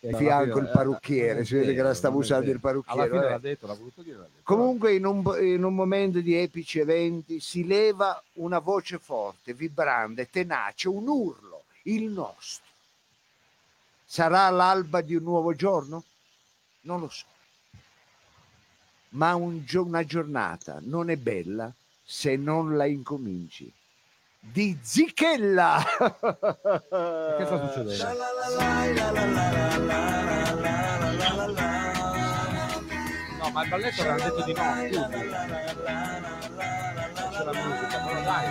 di fianco il eh, parrucchiere, eh, si vede che la stava non è usando il parrucchiere. Alla fine vabbè. l'ha detto, l'ha voluto dire. l'ha detto. Comunque in un, in un momento di epici eventi si leva una voce forte, vibrante, tenace, un urlo, il nostro. Sarà l'alba di un nuovo giorno? Non lo so. Ma un una giornata non è bella se non la incominci. Di Zichella! Che sta succedendo? No, ma il balletto aveva detto di no, scusi. C'è la musica, però dai.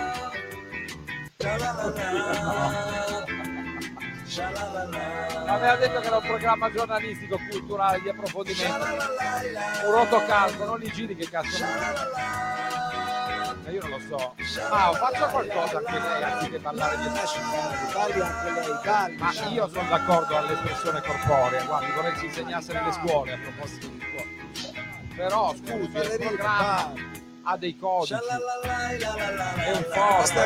Aveva detto che era un programma giornalistico, culturale, di approfondimento. Un rotocalco, non li giri che cazzo. Ma io non lo so. Ma faccia qualcosa anche lei anziché parlare di Parli anche lei, parli. ma io sono d'accordo all'espressione corporea, guardi, vorrei che si insegnasse nelle scuole a proposito di scuola. Però scusi, il programma ha dei codici, è un forte.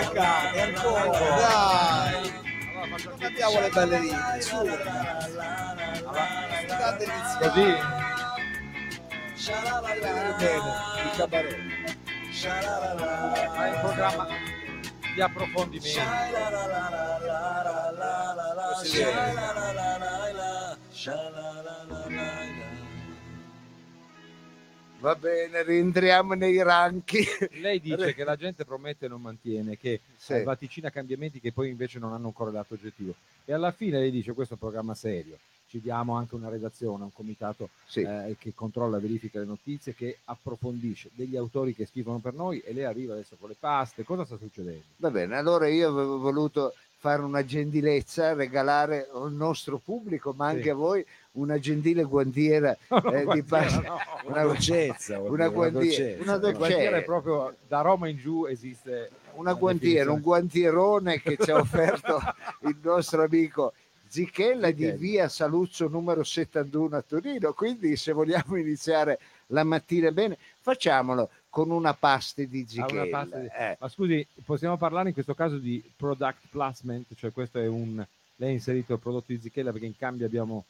ancora, dai. Allora faccio Non il abbiamo le ballerine, su. State Così, Bene, il cabaret. Ma è un programma di approfondimento. Va bene, rientriamo nei ranchi. Lei dice che la gente promette e non mantiene, che Sì. eh, vaticina cambiamenti che poi invece non hanno un correlato oggettivo. E alla fine lei dice questo è un programma serio, ci diamo anche una redazione, un comitato Sì. eh, che controlla verifica le notizie, che approfondisce degli autori che scrivono per noi e lei arriva adesso con le paste. Cosa sta succedendo? Va bene, allora io avevo voluto fare una gentilezza, regalare al nostro pubblico, ma anche Sì. a voi, una gentile guantiera eh, di pasta. no. Una dolcezza, Una guantiera, una è proprio da Roma in giù esiste una guantiera, un guantierone che ci ha offerto il nostro amico Zichella di via Saluzzo numero 71 a Torino. Quindi, se vogliamo iniziare la mattina bene, facciamolo con una paste di Ah, Zichella. pasta di- Eh, Ma scusi, possiamo parlare in questo caso di product placement, cioè questo è un lei ha inserito il prodotto di Zichella perché in cambio abbiamo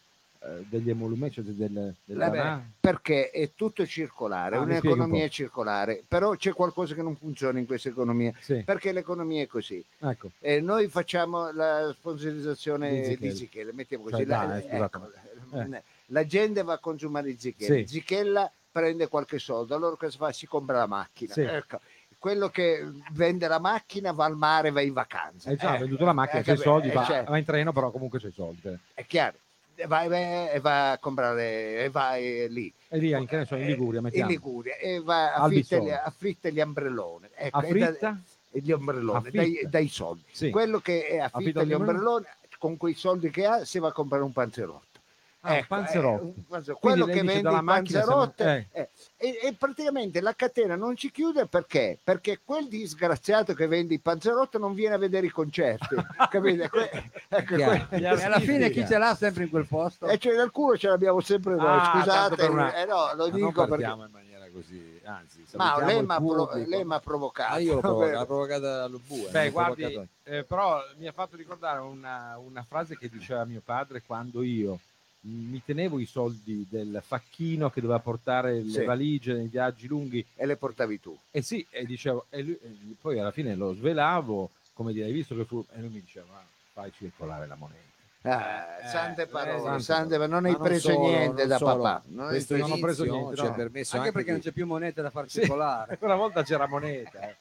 degli emolumenti, cioè del, del Vabbè, perché è tutto circolare, Ah, un un'economia po'. circolare, però c'è qualcosa che non funziona in questa economia, Sì, perché l'economia è così. ecco. Eh, noi facciamo la sponsorizzazione Di Zichella. Mettiamo Cioè, così. la, dai, ecco, eh. la gente va a consumare il Zichella, Sì. Zichella prende qualche soldo, allora cosa fa? Si compra la macchina. Sì. Ecco. Quello che vende la macchina va al mare, va in vacanza. Hai già Eh, venduto la macchina, eh, c'è i soldi, Eh, va, cioè, va in treno, però comunque c'è i soldi. è chiaro. E va, e va a comprare e va eh, lì E lì, in, che ne so, in Liguria, in mettiamo. Liguria e va a Al affitta, gli, ombrelloni ecco, A e fritta? gli ombrelloni dai, dai soldi Sì. quello che è affitta gli ombrelloni con quei soldi che ha si va a comprare un panzerotto Ah, Ecco, panzerotto. eh, quello che vende i panzerotte non- eh, e, e praticamente la catena non ci chiude perché? Perché quel disgraziato che vende i panzerotti non viene a vedere i concerti capite? Que- ecco, Chiaro. que- E alla fine chi ce l'ha sempre in quel posto? e cioè nel culo ce l'abbiamo sempre noi Ah, scusate per una- eh, no, lo Ma non dico perché in maniera così, anzi, ma lei mi ha pro- pubblico. lei m'ha provocato Ah, io l'ho provocata, l'ha provocata lo bue. Beh, l'ho guardi, eh, però mi ha fatto ricordare una, una frase che diceva mio padre quando io mi tenevo i soldi del facchino che doveva portare le Sì. valigie nei viaggi lunghi e le portavi tu e sì, e dicevo, e lui- e poi alla fine lo svelavo, come dire, hai visto che fu, e lui mi diceva, "Ma fai circolare la moneta. Ah, Eh, sante eh, parole, sante sante, ma non Ma hai non preso solo, niente da solo. papà. Non non ho preso niente, ci ha no. permesso Anche anche, perché non c'è più moneta da far Sì. circolare. Una volta c'era moneta. eh.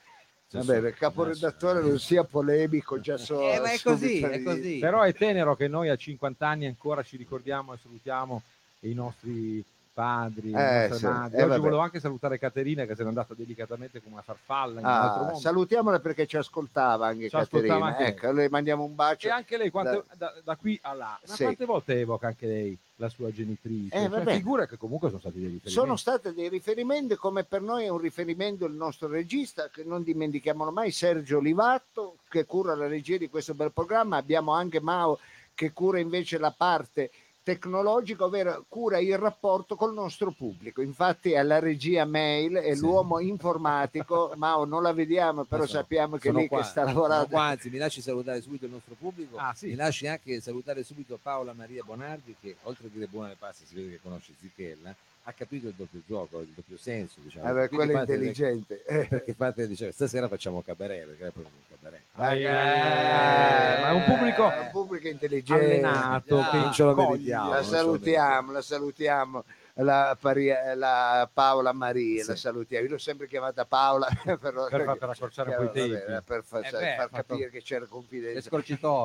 Vabbè, il caporedattore non sia polemico, già so. Eh, ma è così, è così. Però è tenero che noi a 50 anni ancora ci ricordiamo e salutiamo i nostri padri, Eh, sì. madri. Eh, Oggi vabbè. volevo anche salutare Caterina che se n'è andata delicatamente come una farfalla in un altro Ah, mondo. salutiamola perché ci ascoltava anche Ci ascoltava Caterina. anche lei. ecco, le mandiamo un bacio. E anche lei, quante- da, da qui a là, ma Sì. quante volte evoca anche lei la sua genitrice? Eh, Cioè, figure che comunque sono stati dei riferimenti. Sono state dei riferimenti, come per noi è un riferimento il nostro regista, che non dimentichiamolo mai, Sergio Olivatto, che cura la regia di questo bel programma. Abbiamo anche Mao che cura invece la parte tecnologica, ovvero cura il rapporto col nostro pubblico. Infatti alla regia mail è Sì. l'uomo informatico, Mao non la vediamo, però sono- sappiamo che lì qua, che sta lavorando. anzi, mi lasci salutare subito il nostro pubblico. Ah, sì. Mi lasci anche salutare subito Paola Maria Bonardi, che oltre a dire buone passe, si vede che conosce Zichella, ha capito il doppio gioco, il doppio senso. Diciamo. Eh beh, Quindi quello è intelligente. Eh. Perché fate, dice, stasera facciamo cabaret, perché è proprio un cabaret. Eh, ma è un pubblico un pubblico intelligente. allenato già, che ce lo meritiamo. La salutiamo, la salutiamo. La, Paria- la Paola Maria, Sì. la salutiamo. Io l'ho sempre chiamata Paola per, fa- per accorciare un po' i Vabbè, tempi. per far, Eh beh, far capire che c'era confidenza.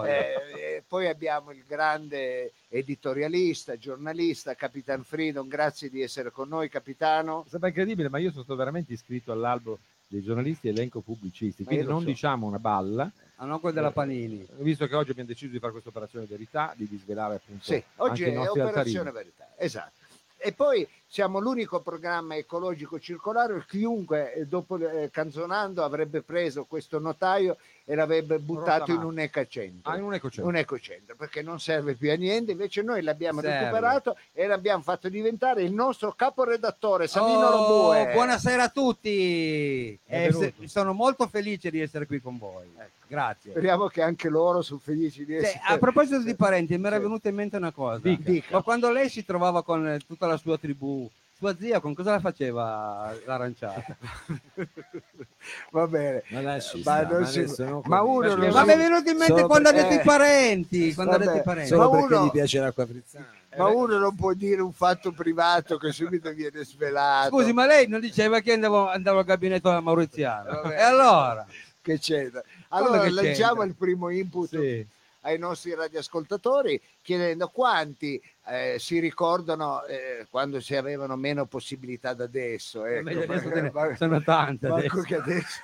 Eh, eh, poi abbiamo il grande editorialista, giornalista, Capitan Freedom. Grazie di essere con noi, capitano. Sembra incredibile, ma io sono stato veramente iscritto all'albo dei giornalisti elenco pubblicisti, quindi non so. diciamo una balla, Ah, non quella della Panini. visto che oggi abbiamo deciso di fare questa operazione verità, di disvelare appunto Sì, oggi è Operazione altarini. Verità, esatto. E poi siamo l'unico programma ecologico circolare, chiunque eh, dopo eh, Canzonando avrebbe preso questo notaio e l'avrebbe buttato in un ecocentro. Ah, in un ecocentro. un ecocentro perché non serve più a niente invece noi l'abbiamo Serve. recuperato e l'abbiamo fatto diventare il nostro caporedattore Savino Oh, Lobue buonasera a tutti. Eh, se- sono molto felice di essere qui con voi. Ecco. Grazie. speriamo che anche loro sono felici di essere a proposito di parenti, mi era venuta in mente una cosa. Dica. Dica. Ma quando lei si trovava con tutta la sua tribù, sua zia con cosa la faceva l'aranciata? va bene Ma Ma non ma si- ma uno non perché- Ma mi è venuto in mente quando ha per- detto eh. i parenti. Quando ha Vabbè, detto i parenti. Solo Ma perché uno- gli piace l'acqua frizzante. ma uno non può dire un fatto privato che subito viene svelato Scusi, ma lei non diceva che andavo, andavo al gabinetto della Mauriziana? Vabbè. E allora? che c'entra allora che lanciamo c'entra? il primo input Sì. Ai nostri radioascoltatori chiedendo quanti eh, si ricordano eh, quando si avevano meno possibilità da adesso. Eh, Ecco. adesso Ma- sono tante. adesso. che adesso.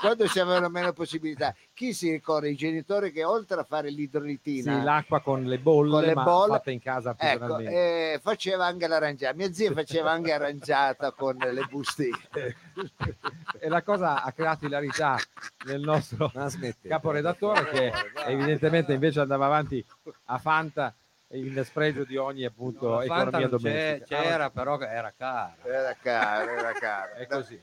Quando si avevano meno possibilità. Chi si ricorda? I genitori che oltre a fare Sì, l'idrolitina l'acqua con le bolle, Con le ma bolle. fatta in casa Ecco, eh, faceva anche l'arrangiata. Mia zia faceva anche arrangiata con le bustine. E la cosa ha creato ilarità nel nostro caporedattore che evidentemente invece andava avanti a Fanta in spregio di ogni appunto Fanta economia domestica. c'era, però era cara. Era caro, era caro. È così.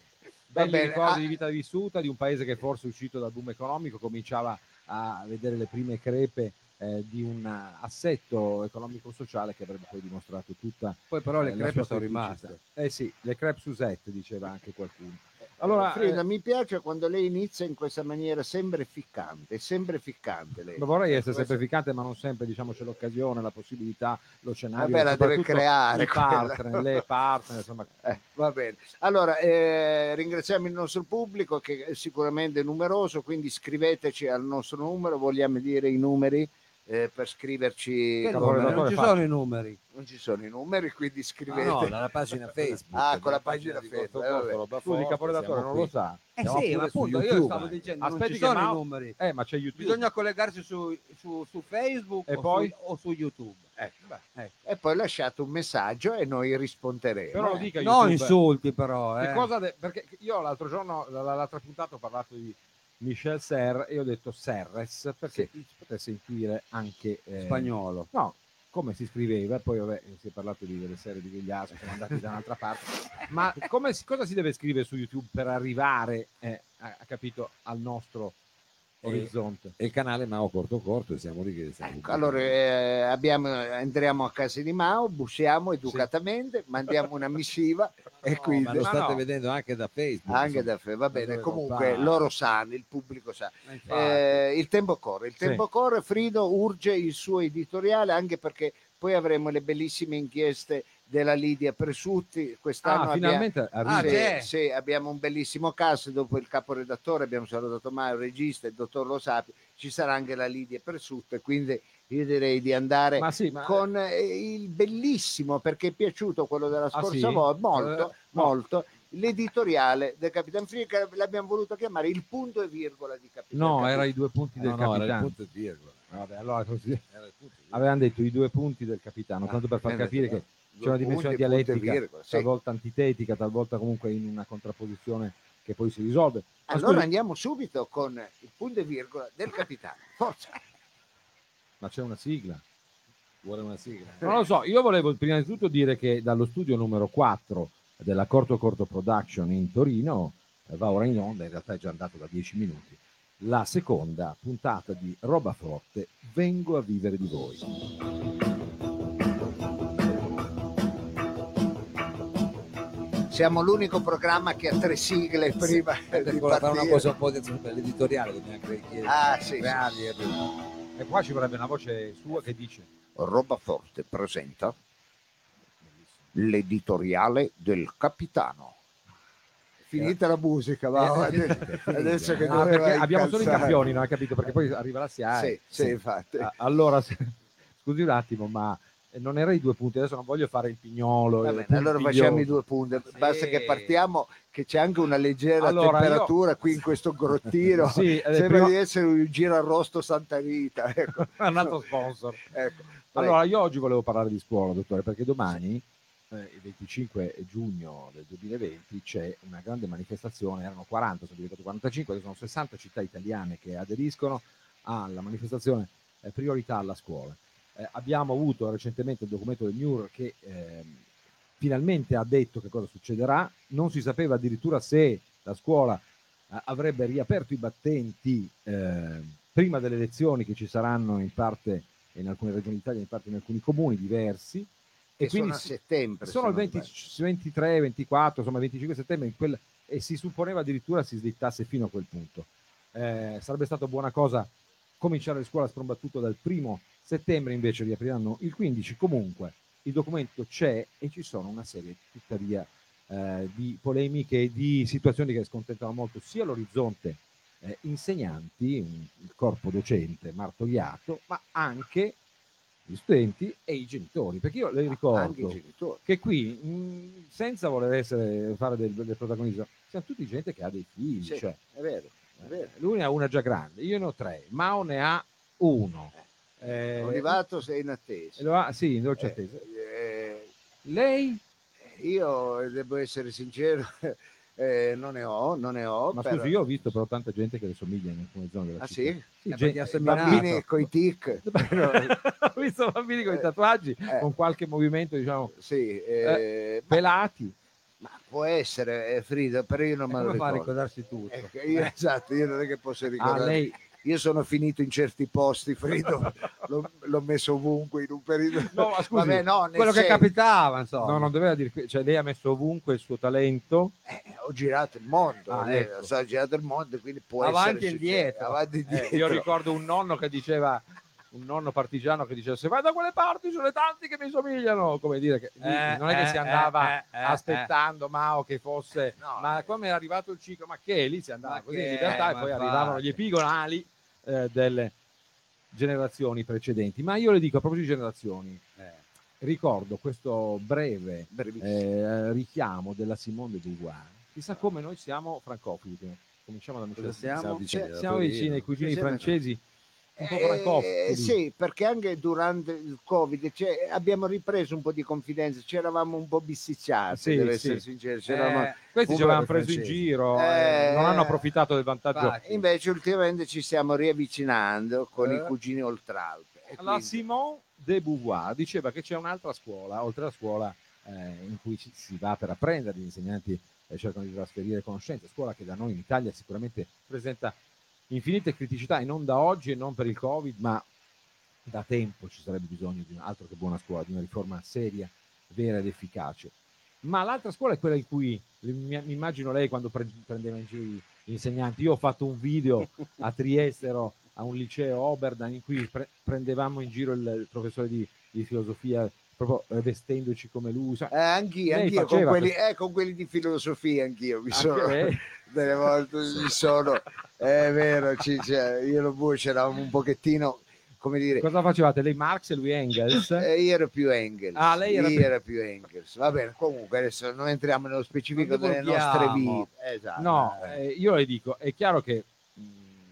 Belli bene, ricordi ah- di vita vissuta di un paese che forse uscito dal boom economico cominciava a vedere le prime crepe eh, di un assetto economico-sociale che avrebbe poi dimostrato tutta Poi però le eh, crepe sono rimaste. Eh sì, le crepe Suzette diceva anche qualcuno. Allora, Frida, eh, mi piace quando lei inizia in questa maniera sempre ficcante, sempre ficcante lei. Ma vorrei essere Questo- sempre ficcante, ma non sempre diciamo, c'è l'occasione, la possibilità, lo scenario. Vabbè, la deve creare quella. partner, le partner, insomma. Eh, va bene. Allora, eh, ringraziamo il nostro pubblico che è sicuramente numeroso, quindi scriveteci al nostro numero, vogliamo dire i numeri eh, per scriverci. Non ci sono i numeri. Non ci sono i numeri, quindi Ah, scrivete. no, dalla pagina Facebook. Ah, con la pagina Facebook, eh, Scusi, il forte, caporedattore non qui. lo sa. Eh sì, ma appunto io YouTube stavo anche. dicendo, Aspetti non ci che sono Mao- i numeri. Eh, ma c'è YouTube. Bisogna collegarsi su, su- su Facebook E o, poi? su, o su YouTube. Ecco. Eh. E poi lasciate un messaggio e noi risponderemo. Però lo eh. dica No YouTube. insulti però. Che eh. cosa de- perché io l'altro giorno, la- l'altra puntata ho parlato di Michel Serre e ho detto Serres perché si potesse intuire anche eh, Spagnolo. No, come si scriveva, poi vabbè, si è parlato di delle serie di Vigliaso, siamo andati da un'altra parte, ma come cosa si deve scrivere su YouTube per arrivare, eh, a, a capito, al nostro orizzonte? E il canale Mao Corto Corto, e siamo lì che siamo Ecco, allora eh, abbiamo- entriamo a casa di Mao, bussiamo educatamente, mandiamo una missiva e No, quindi ma lo state no. vedendo anche da Facebook. anche insomma. da fe- va bene, dove comunque loro sanno, il pubblico sa. Eh. Eh, il tempo corre, il Sì. tempo corre, Frido urge il suo editoriale anche perché poi avremo le bellissime inchieste della Lidia Presutti, quest'anno Ah, abbiamo- finalmente arriva. Ah, sì, c'è? sì, abbiamo un bellissimo cast dopo il caporedattore, abbiamo salutato Mario, il regista, il dottor Lo Sapi, ci sarà anche la Lidia Presutti, quindi io direi di andare ma sì, ma con eh, il bellissimo, perché è piaciuto quello della Ah, scorsa sì? volta, molto, Eh, no. molto, l'editoriale del Capitan che l'abbiamo voluto chiamare il punto e virgola di Capitan no, Capitan. era i due punti del No, no, era il capitano. punto e virgola. Vabbè, allora così- punto e virgola. avevano detto i due punti del capitano, Ah, tanto per far eh, capire che due c'è una dimensione dialettica, talvolta antitetica, talvolta comunque in una contrapposizione che poi si risolve. Ma Allora scusi, andiamo subito con il punto e virgola del capitano. Forza! ma c'è una sigla. Vuole una sigla? Non lo so, io volevo prima di tutto dire che dallo studio numero 4 della Corto Corto Production in Torino eh, va ora in onda, in realtà è già andato da 10 minuti, la seconda puntata di Roba Forte, Vengo a vivere di voi. Siamo l'unico programma che ha tre sigle prima Per di fare una partire. cosa un po' di l'editoriale, dobbiamo chiedere. Ah, sì, sì. reali e- E qua ci vorrebbe una voce sua che dice Roba Forte presenta l'editoriale del capitano. Finita la musica, va, Eh, adesso, adesso che Ah, abbiamo solo i campioni, non hai capito? Perché poi arriva la SIAE. Sì, sì, infatti. Allora, scusi un attimo, ma non era i due punti, adesso non voglio fare il pignolo. Va il bene, allora facciamo i due punti. Sì. Basta che partiamo, che c'è anche una leggera Allora, temperatura qui in questo grottino. Sì, eh, Sembra prima- di essere un girarrosto Santa Rita. Ecco. un altro sponsor. ecco. Allora, io oggi volevo parlare di scuola, dottore, perché domani, eh, il 25 giugno del 2020, c'è una grande manifestazione, erano 40, sono diventati 45, sono 60 città italiane che aderiscono alla manifestazione eh, Priorità alla scuola. Eh, abbiamo avuto recentemente il documento del MIUR che ehm, finalmente ha detto che cosa succederà, non si sapeva addirittura se la scuola eh, avrebbe riaperto i battenti eh, prima delle elezioni che ci saranno in parte in alcune regioni d'Italia, in parte in alcuni comuni diversi. E E quindi sono a settembre. sono il se non 20 sbaglio. 23, 24, insomma 25 settembre in quel- e si supponeva addirittura si slittasse fino a quel punto. Eh, sarebbe stata buona cosa cominciare le scuole a sprombattuto dal primo settembre, invece riapriranno il 15. Comunque il documento c'è e ci sono una serie tuttavia eh, di polemiche e di situazioni che scontentano molto sia l'orizzonte eh, insegnanti, il corpo docente martoriato, ma anche gli studenti e i genitori, perché io le ricordo che qui, mh, senza voler essere, fare del, del protagonismo, siamo tutti gente che ha dei figli, Sì, cioè, è vero, è vero. lui ne ha una già grande, io ne ho tre, Mao ne ha uno. Eh, Olivato sei in attesa. lo ha- sì, in dolce Eh, attesa. eh, Lei? io devo essere sincero, eh, non ne ho, non ne ho. Ma però- scusi, io ho visto però tanta gente che le somiglia in alcune zone della Ah città. sì? Sì, Eh, gente-. Bambini con i tic. ho visto bambini con i tatuaggi, Eh. con qualche movimento, diciamo, Sì, eh, pelati. ma può essere, eh, Frida, però io non me lo come fa a ricordo. ricordarsi tutto? Ecco, io, esatto, io non è che posso Ah, ricordare. lei, Io sono finito in certi posti, Frido, l'ho, l'ho messo ovunque in un periodo. No, ma scusi, Vabbè, no, Quello che senso- capitava, insomma. no, non doveva dire, cioè lei ha messo ovunque il suo talento. Eh, ho girato il mondo, Ah, eh, ecco. so, ho girato il mondo, quindi può Avanti essere e indietro. Avanti e Eh, indietro. io ricordo un nonno che diceva, un nonno partigiano che diceva se vai da quelle parti sono tanti che mi somigliano, come dire che Eh, non è che eh, si andava eh, eh, aspettando Mao che fosse, No, ma eh. come è arrivato il ciclo, ma che lì si andava Ma così che- in libertà e poi arrivavano gli epigonali eh, delle generazioni precedenti. Ma io le dico a proposito di generazioni, Eh, ricordo questo breve eh, richiamo della Simone de Beauvoir. Chissà come noi siamo francofili. Cominciamo da siamo? Siamo vicini ai cugini francesi, un po' Eh, francofili. sì, perché anche durante il Covid cioè, abbiamo ripreso un po' di confidenza, ci eravamo un po' bisticciati, Sì, devo sì. essere sincero. eh, Questi ci avevano preso in giro, Eh, eh, non hanno approfittato del vantaggio. infatti. Invece ultimamente ci stiamo riavvicinando con Eh. i cugini Oltralpe. La quindi- Simone de Beauvoir diceva che c'è un'altra scuola, oltre alla scuola eh, in cui ci- si va per apprendere, gli insegnanti eh, cercano di trasferire conoscenze, scuola che da noi in Italia sicuramente presenta infinite criticità e non da oggi e non per il Covid, ma da tempo ci sarebbe bisogno di un altro che buona scuola, di una riforma seria, vera ed efficace. Ma l'altra scuola è quella in cui mi, immagino lei quando pre- prendeva in giro gli insegnanti. Io ho fatto un video a Trieste, ero a un liceo Oberdan in cui pre- prendevamo in giro il, il professore di, di filosofia proprio eh, vestendoci come lui. Eh, anch'io, anch'io con, quelli, eh, con quelli di filosofia, anch'io mi Anche sono lei? delle volte mi sono, è vero, ci- cioè, io e lo Bue c'eravamo un pochettino, come dire, Cosa facevate? Lei Marx e lui Engels? eh, io ero più Engels, Ah, lei era più- ero più Engels, va bene, comunque adesso non entriamo nello specifico delle nostre vite, esatto. No, Eh, eh, io le dico, è chiaro che mh,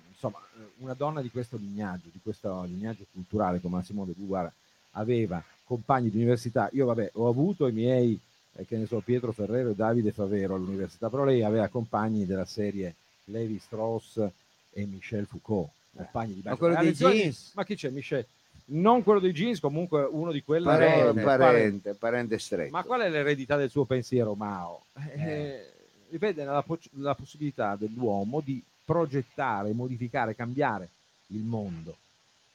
insomma, eh, una donna di questo lignaggio, di questo lignaggio culturale come la Simone de Beauvoir aveva compagni di università. Io vabbè, ho avuto i miei, eh, che ne so, Pietro Ferrero e Davide Favero all'università, però lei aveva compagni della serie Levi Strauss e Michel Foucault, compagni di Ma banco. quello dei jeans? Ma chi c'è Michel? non quello dei jeans, comunque uno di quella Parente, rete. parente, parente stretto. Ma qual è l'eredità del suo pensiero, Mao? Eh, vede la, po- la possibilità dell'uomo di progettare, modificare, cambiare il mondo,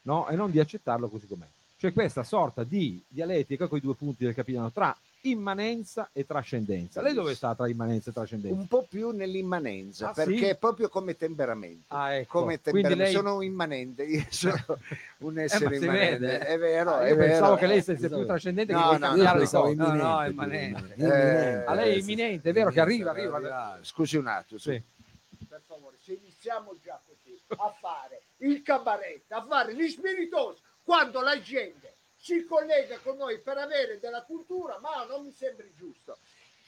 no? E non di accettarlo così com'è. Cioè questa sorta di dialettica con i due punti del capitano tra immanenza e trascendenza. Lei dove sta tra immanenza e trascendenza? un po' più nell'immanenza, Ah, perché sì? è proprio come temperamento. Ah, ecco. Come temperamento. lei... Sono immanente, io sono un Eh, essere si immanente. È vero, Ah, è vero. pensavo che lei fosse Pensavo- più trascendente No, che no, no, le cose. No, no, imminente, immanente. Eh, A lei è imminente, è vero che arriva, arriva. arriva. Scusi un attimo, Sì. per favore, se iniziamo già così a fare il cabaret, a fare gli spiritosi, quando la gente si collega con noi per avere della cultura, ma non mi sembri giusto.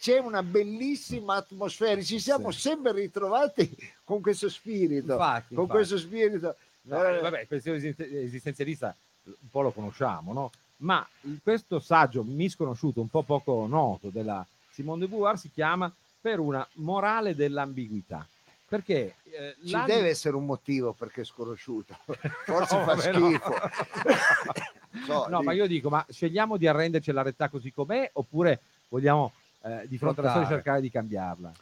C'è una bellissima atmosfera, ci siamo sempre ritrovati con questo spirito, Infatti, con infatti. questo spirito. No, Eh, eh, vabbè, il pensiero esisten- esistenzialista un po' lo conosciamo, no? Ma questo saggio misconosciuto, un po' poco noto della Simone de Beauvoir si chiama Per una morale dell'ambiguità. Perché eh, Ci deve essere un motivo perché è sconosciuto, forse No, fa no. schifo. So, No, dico- ma io dico, ma scegliamo di arrenderci alla realtà così com'è oppure vogliamo eh, di fronte alla storia cercare di cambiarla?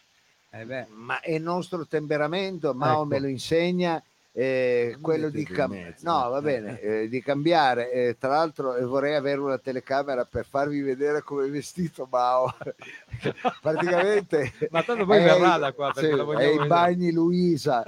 Eh beh, ma è il nostro temperamento, Mao Ecco. me lo insegna. Eh, quello di, cam- mezzo, no, va bene, eh, di cambiare. eh, tra l'altro, eh, vorrei avere una telecamera per farvi vedere come è vestito Mao. Praticamente, Ma tanto poi verrà da qua perché sì, è i bagni Luisa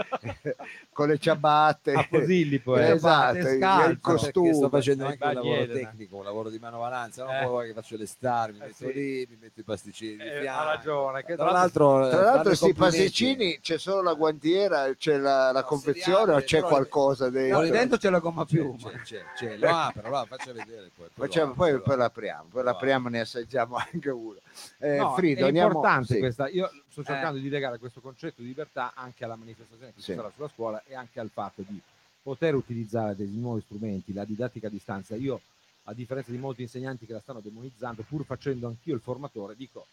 con le ciabatte. A Posillipo, eh. Esatto, Ciabatte il costume. Sto facendo anche un lavoro tecnico, un lavoro di manovalanza, non Eh. che faccio le star, mi Eh, metto sì. lì, mi metto i pasticcini Eh, ha ragione, che Tra l'altro, Tra l'altro, i questi complimenti. pasticcini c'è solo la guantiera, c'è la, la No, confezione riapre, c'è però- qualcosa no, dentro? lì dentro c'è la gomma piuma. c'è, c'è, c'è. Lo apro, lo apro, faccia vedere poi. poi lo Facciamo- apro, poi, lo poi apro. l'apriamo, poi l'apriamo, ne assaggiamo anche uno. Eh, No, Frido, è importante sì. questa. Io sto cercando di legare questo concetto di libertà anche alla manifestazione che Sì. ci sarà sulla scuola e anche al fatto di poter utilizzare dei nuovi strumenti, la didattica a distanza. Io, a differenza di molti insegnanti che la stanno demonizzando, pur facendo anch'io il formatore, dico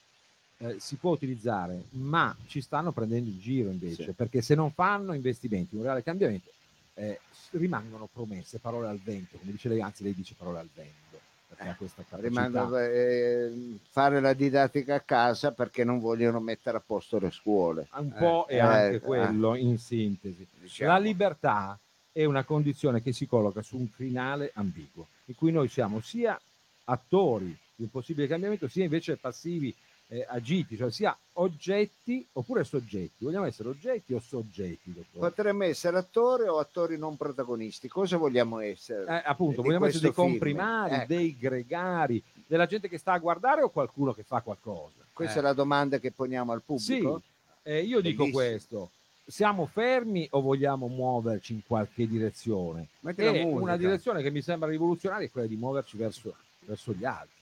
eh, si può utilizzare, ma ci stanno prendendo in giro invece, Sì. perché se non fanno investimenti, un reale cambiamento, eh, rimangono promesse, parole al vento, come dice lei, anzi lei dice parole al vento, perché ha questa capacità. Rimango, eh, fare la didattica a casa perché non vogliono mettere a posto le scuole. un po' Eh, e anche eh, quello in sintesi. diciamo. La libertà è una condizione che si colloca su un crinale ambiguo, in cui noi siamo sia attori di un possibile cambiamento, sia invece passivi, eh, agiti, cioè sia oggetti oppure soggetti. Vogliamo essere oggetti o soggetti? dottore? Potremmo essere attori o attori non protagonisti. Cosa vogliamo essere? Eh, appunto, vogliamo essere dei film? comprimari, Ecco. dei gregari, della gente che sta a guardare o qualcuno che fa qualcosa? Questa eh. è la domanda che poniamo al pubblico. Sì, eh, io dico Bellissimo. questo. Siamo fermi o vogliamo muoverci in qualche direzione? E musica. una direzione che mi sembra rivoluzionaria è quella di muoverci verso, verso gli altri.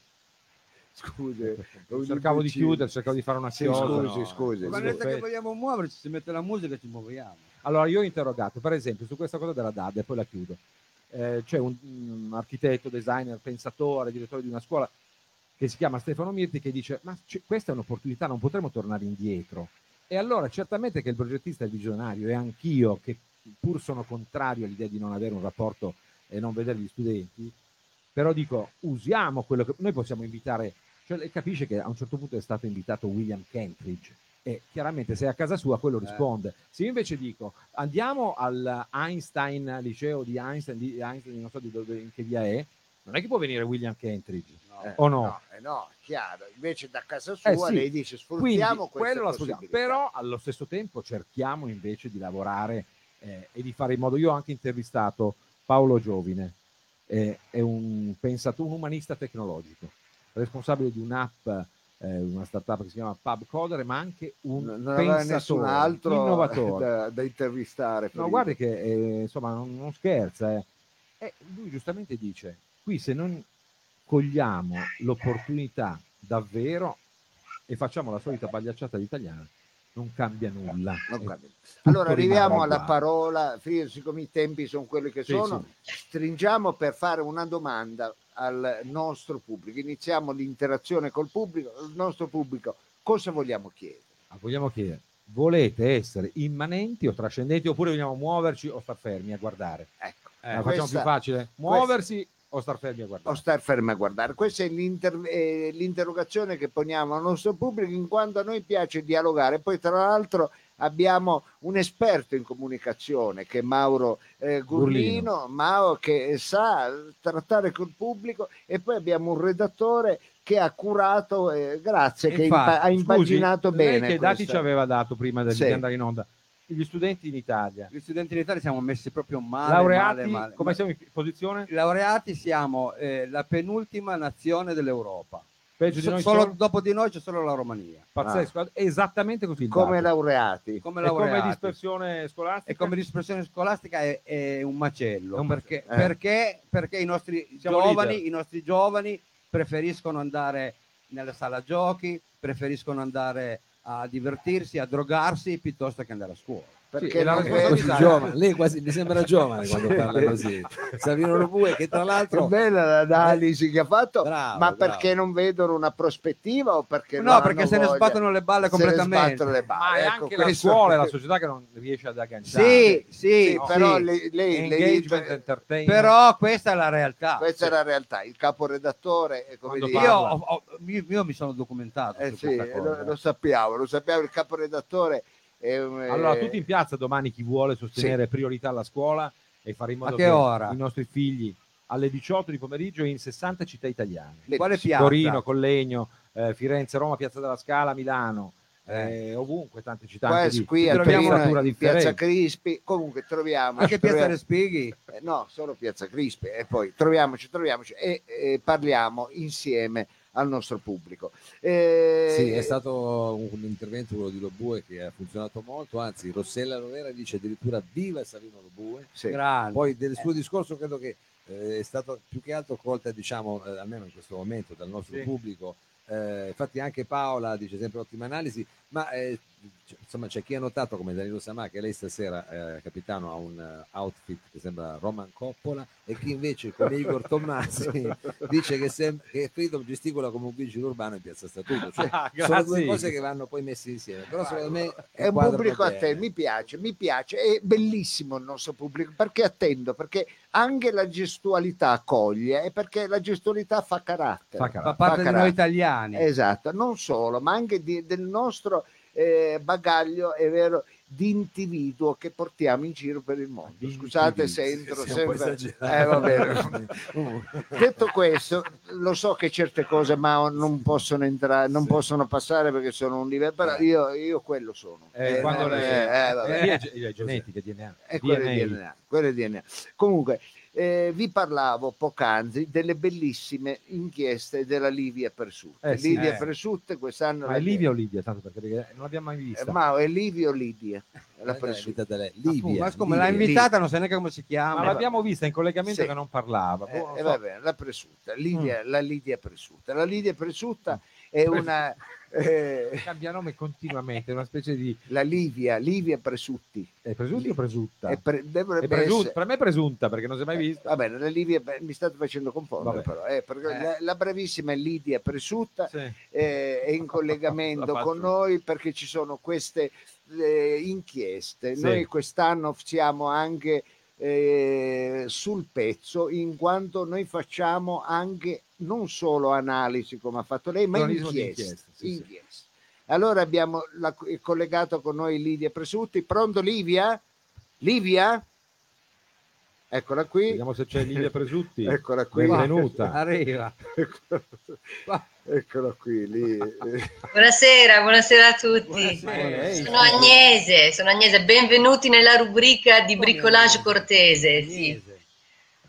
Scusi, cercavo di chiudere, cercavo di fare una Sì, scusi, scusi. Ma detto che vogliamo muoverci, se mette la musica ci muoviamo. Allora, io ho interrogato, per esempio, su questa cosa della DAD, e poi la chiudo. Eh, c'è un, un architetto, designer, pensatore, direttore di una scuola che si chiama Stefano Mirti che dice ma c'è- questa è un'opportunità, non potremo tornare indietro. E allora certamente che il progettista è il visionario e anch'io che pur sono contrario all'idea di non avere un rapporto e non vedere gli studenti, però dico usiamo quello che noi possiamo invitare, cioè lei capisce che a un certo punto è stato invitato William Kentridge e chiaramente se è a casa sua quello Eh. risponde. Se io invece dico andiamo al Einstein, liceo di Einstein, di Einstein non so di dove, in che via è, non è che può venire William Kentridge. No. Eh, o no? No, eh no, chiaro. Invece da casa sua Eh sì. lei dice sfruttiamo quello sfruttiamo. Però allo stesso tempo cerchiamo invece di lavorare eh, e di fare in modo. Io ho anche intervistato Paolo Giovine, eh, è un pensatore, un umanista tecnologico, responsabile di un'app, eh, una startup che si chiama PubCoder, ma anche un non pensatore, altro innovatore. da, da intervistare. No, guardi che eh, insomma non, non scherza. eh. E lui giustamente dice: qui se non cogliamo l'opportunità davvero e facciamo la solita pagliacciata all'italiana, non cambia nulla. Non Eh, cambia. Allora arriviamo alla uguale. parola, siccome i tempi sono quelli che Sì, sono, stringiamo per fare una domanda al nostro pubblico. Iniziamo l'interazione col pubblico. Il nostro pubblico, cosa vogliamo chiedere? Ah, vogliamo chiedere: volete essere immanenti o trascendenti oppure vogliamo muoverci o star fermi a guardare? Ecco, La facciamo questa- più facile? Muoversi O star fermi a guardare. o star fermi a guardare. Questa è l'inter- eh, l'interrogazione che poniamo al nostro pubblico in quanto a noi piace dialogare. Poi tra l'altro abbiamo un esperto in comunicazione che è Mauro eh, Gurlino, Mauro che sa trattare col pubblico e poi abbiamo un redattore che ha curato, eh, grazie, che Infatti, impa- ha impaginato Scusi, lei bene. Che dati ci aveva dato prima di Sì. andare in onda? Gli studenti in Italia. Gli studenti in Italia siamo messi proprio male. Laureati, male, male. come siamo in posizione? Laureati siamo eh, la penultima nazione dell'Europa. Peggio di noi solo- solo? dopo di noi c'è solo la Romania. Pazzesco, esattamente così. come laureati. Come E come laureati. dispersione scolastica? E come dispersione scolastica è, è un macello. È un perché. Eh. perché, perché i nostri Siamo giovani, leader. i nostri giovani preferiscono andare nella sala giochi, preferiscono andare a divertirsi, a drogarsi piuttosto che andare a scuola. Perché la non Così giovane. Lei quasi mi sembra giovane quando parla così. Savino Lobue che tra È l'altro bella l'analisi che ha fatto, Bravo, ma bravo. perché non vedono una prospettiva o perché no, non perché se ne voglia? sbattono le balle Se ne completamente. le Ma balle. è Ecco, anche la questo- scuola la società che non riesce ad agganciare. Sì, sì, Sì, però sì. lei, lei- però questa è la realtà. questa è la realtà. Il caporedattore è come Quando dire, Io, parla. ho- ho- io- io mi sono documentato eh sì, lo, lo sappiamo, lo sappiamo. Il caporedattore è un, Allora, eh, tutti in piazza domani chi vuole sostenere priorità alla scuola e fare in modo A che ora? i nostri figli alle 18 di pomeriggio in 60 città italiane. Quale piazza? Torino, Collegno, eh, Firenze, Roma, Piazza della Scala, Milano, eh, ovunque tante città. qua, anche di- qui di a struttura Torino. Piazza Crispi, comunque troviamo Anche Piazza Respighi? Eh, no, solo Piazza Crispi e poi troviamoci, troviamoci e, e parliamo insieme al nostro pubblico. Eh, Sì, è stato un intervento quello di Lobue che ha funzionato molto, anzi Rossella Rovera dice addirittura viva Savino Lobue. sì. Grande. Poi del suo discorso credo che eh, è stato più che altro colta, diciamo, eh, almeno in questo momento dal nostro Sì. pubblico. Eh, infatti anche Paola dice sempre ottima analisi, ma eh, insomma c'è chi ha notato come Danilo Samà che lei stasera, eh, capitano, ha un eh, outfit che sembra Roman Coppola e chi invece come Igor Tommasi dice che, sem- che Freedom gesticola come un vigile urbano in piazza Statuto. Cioè, Ah, sono due cose che vanno poi messe insieme, però secondo me è un pubblico a bene. te, mi piace, mi piace, è bellissimo il nostro pubblico perché attendo, perché anche la gestualità accoglie e perché la gestualità fa carattere. Fa Fa carattere. parte di carattere. noi italiani. Esatto, non solo, ma anche di- del nostro eh, bagaglio, è vero, di individuo che portiamo in giro per il mondo. Scusate se entro sempre. Eh. Detto questo, lo so che certe cose ma non possono entrare, non possono passare perché sono un livello, però io, io quello sono. Eh, Eh, quando eh, le- eh, vabbè. Eh, è genetica, DNA. Quello DNA. è DNA, quello è DNA. Comunque, eh, vi parlavo poc'anzi delle bellissime inchieste della Livia Persutte. Eh sì, Livia eh. Persutte quest'anno... Ma è Livia o Livia? Tanto perché non l'abbiamo mai Eh, vista. Ma è Livia o Lidia? La invitata lei. Appunto, Livia, ma come Livia. l'ha invitata, non sa neanche come si chiama. Ma l'abbiamo vista in collegamento Sì. che non parlava. Eh, Boh, non eh, so. va bene, la Presutta, Lidia, Mm. la Lidia Presutta. La Lidia Presutta è una... eh, Cambia nome continuamente, una specie di... la Livia, Livia Presutti. È presunta o presutta? È pre- È presunta- essere- Per me è presunta perché non si è mai vista. Va bene, la Livia, beh, mi state facendo confondere però, eh, Eh. La, la bravissima Lidia Presutta Sì. eh, è in collegamento con noi perché ci sono queste eh, inchieste. Sì. Noi quest'anno siamo anche eh, sul pezzo in quanto noi facciamo anche non solo analisi come ha fatto lei, ma inchieste. inchieste, sì, sì. inchieste. Allora abbiamo la- collegato con noi Lidia Presutti. Pronto Livia? Livia? Eccola qui. Vediamo se c'è Livia Presutti. Eccola qui. Benvenuta. Arriva. Eccola qui. Lì. Buonasera, buonasera a tutti. Buonasera. Sono Agnese, sono Agnese, benvenuti nella rubrica di bricolage cortese. Sì.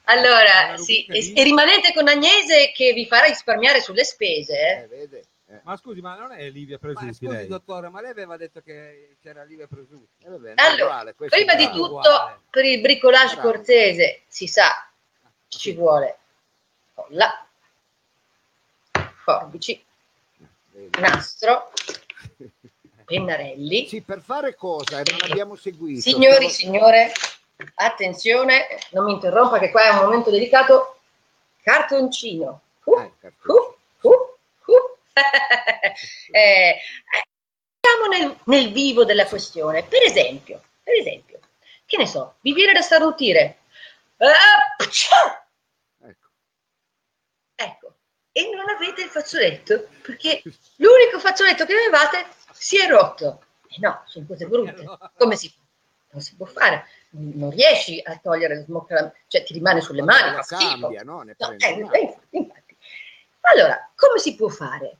Allora, sì, e, e rimanete con Agnese che vi farà risparmiare sulle spese. eh. Eh, vede? Eh, Ma scusi, ma non è Livia Ma Presutti scusi, lei? dottore, ma lei aveva detto che c'era Livia Presutti. eh, bene, Allora, uguale, Prima di tutto, uguale. per il bricolage Bravo. cortese, si sa, ci vuole colla, forbici, nastro, pennarelli. Sì, per fare cosa? Eh, Non abbiamo seguito. Signori, Stavo- signore, attenzione, non mi interrompa che qua è un momento delicato. Cartoncino. Uh, Eh, cartone. uh, uh, uh. Eh, eh, Entriamo nel, nel vivo della questione. Per esempio, per esempio, che ne so, vi viene da starnutire. Eh, pcia! Ecco. avete il fazzoletto? Perché l'unico fazzoletto che avevate si è rotto. E no, sono cose brutte. Come si fa? Non si può fare. Non riesci a togliere lo smoke, cioè ti rimane sulle mani. lo fa schifo. cambia, no? Ne No, eh, infatti, infatti. Allora, come si può fare?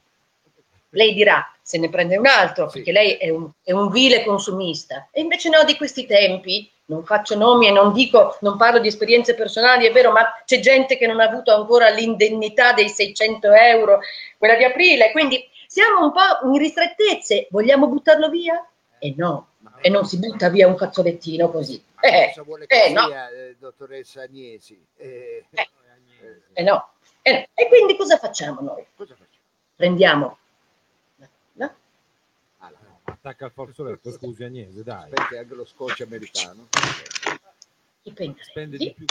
Lei dirà, se ne prende un altro, Sì. perché lei è un, è un vile consumista. E invece no, di questi tempi, non faccio nomi e non dico, non parlo di esperienze personali, è vero, ma c'è gente che non ha avuto ancora l'indennità dei 600 euro, quella di aprile, quindi siamo un po' in ristrettezze, vogliamo buttarlo via? E no, Ma- e non si butta via un fazzolettino così. Ma Eh, cosa vuole che eh, no. sia, eh, dottoressa Agnesi? Eh, Eh. eh no, eh no. E quindi cosa facciamo noi? cosa facciamo? Prendiamo no? No, attacca il fazzoletto, scusi Agnese, dai. Aspetta, anche lo scotch americano. i Spende di pennarelli, più.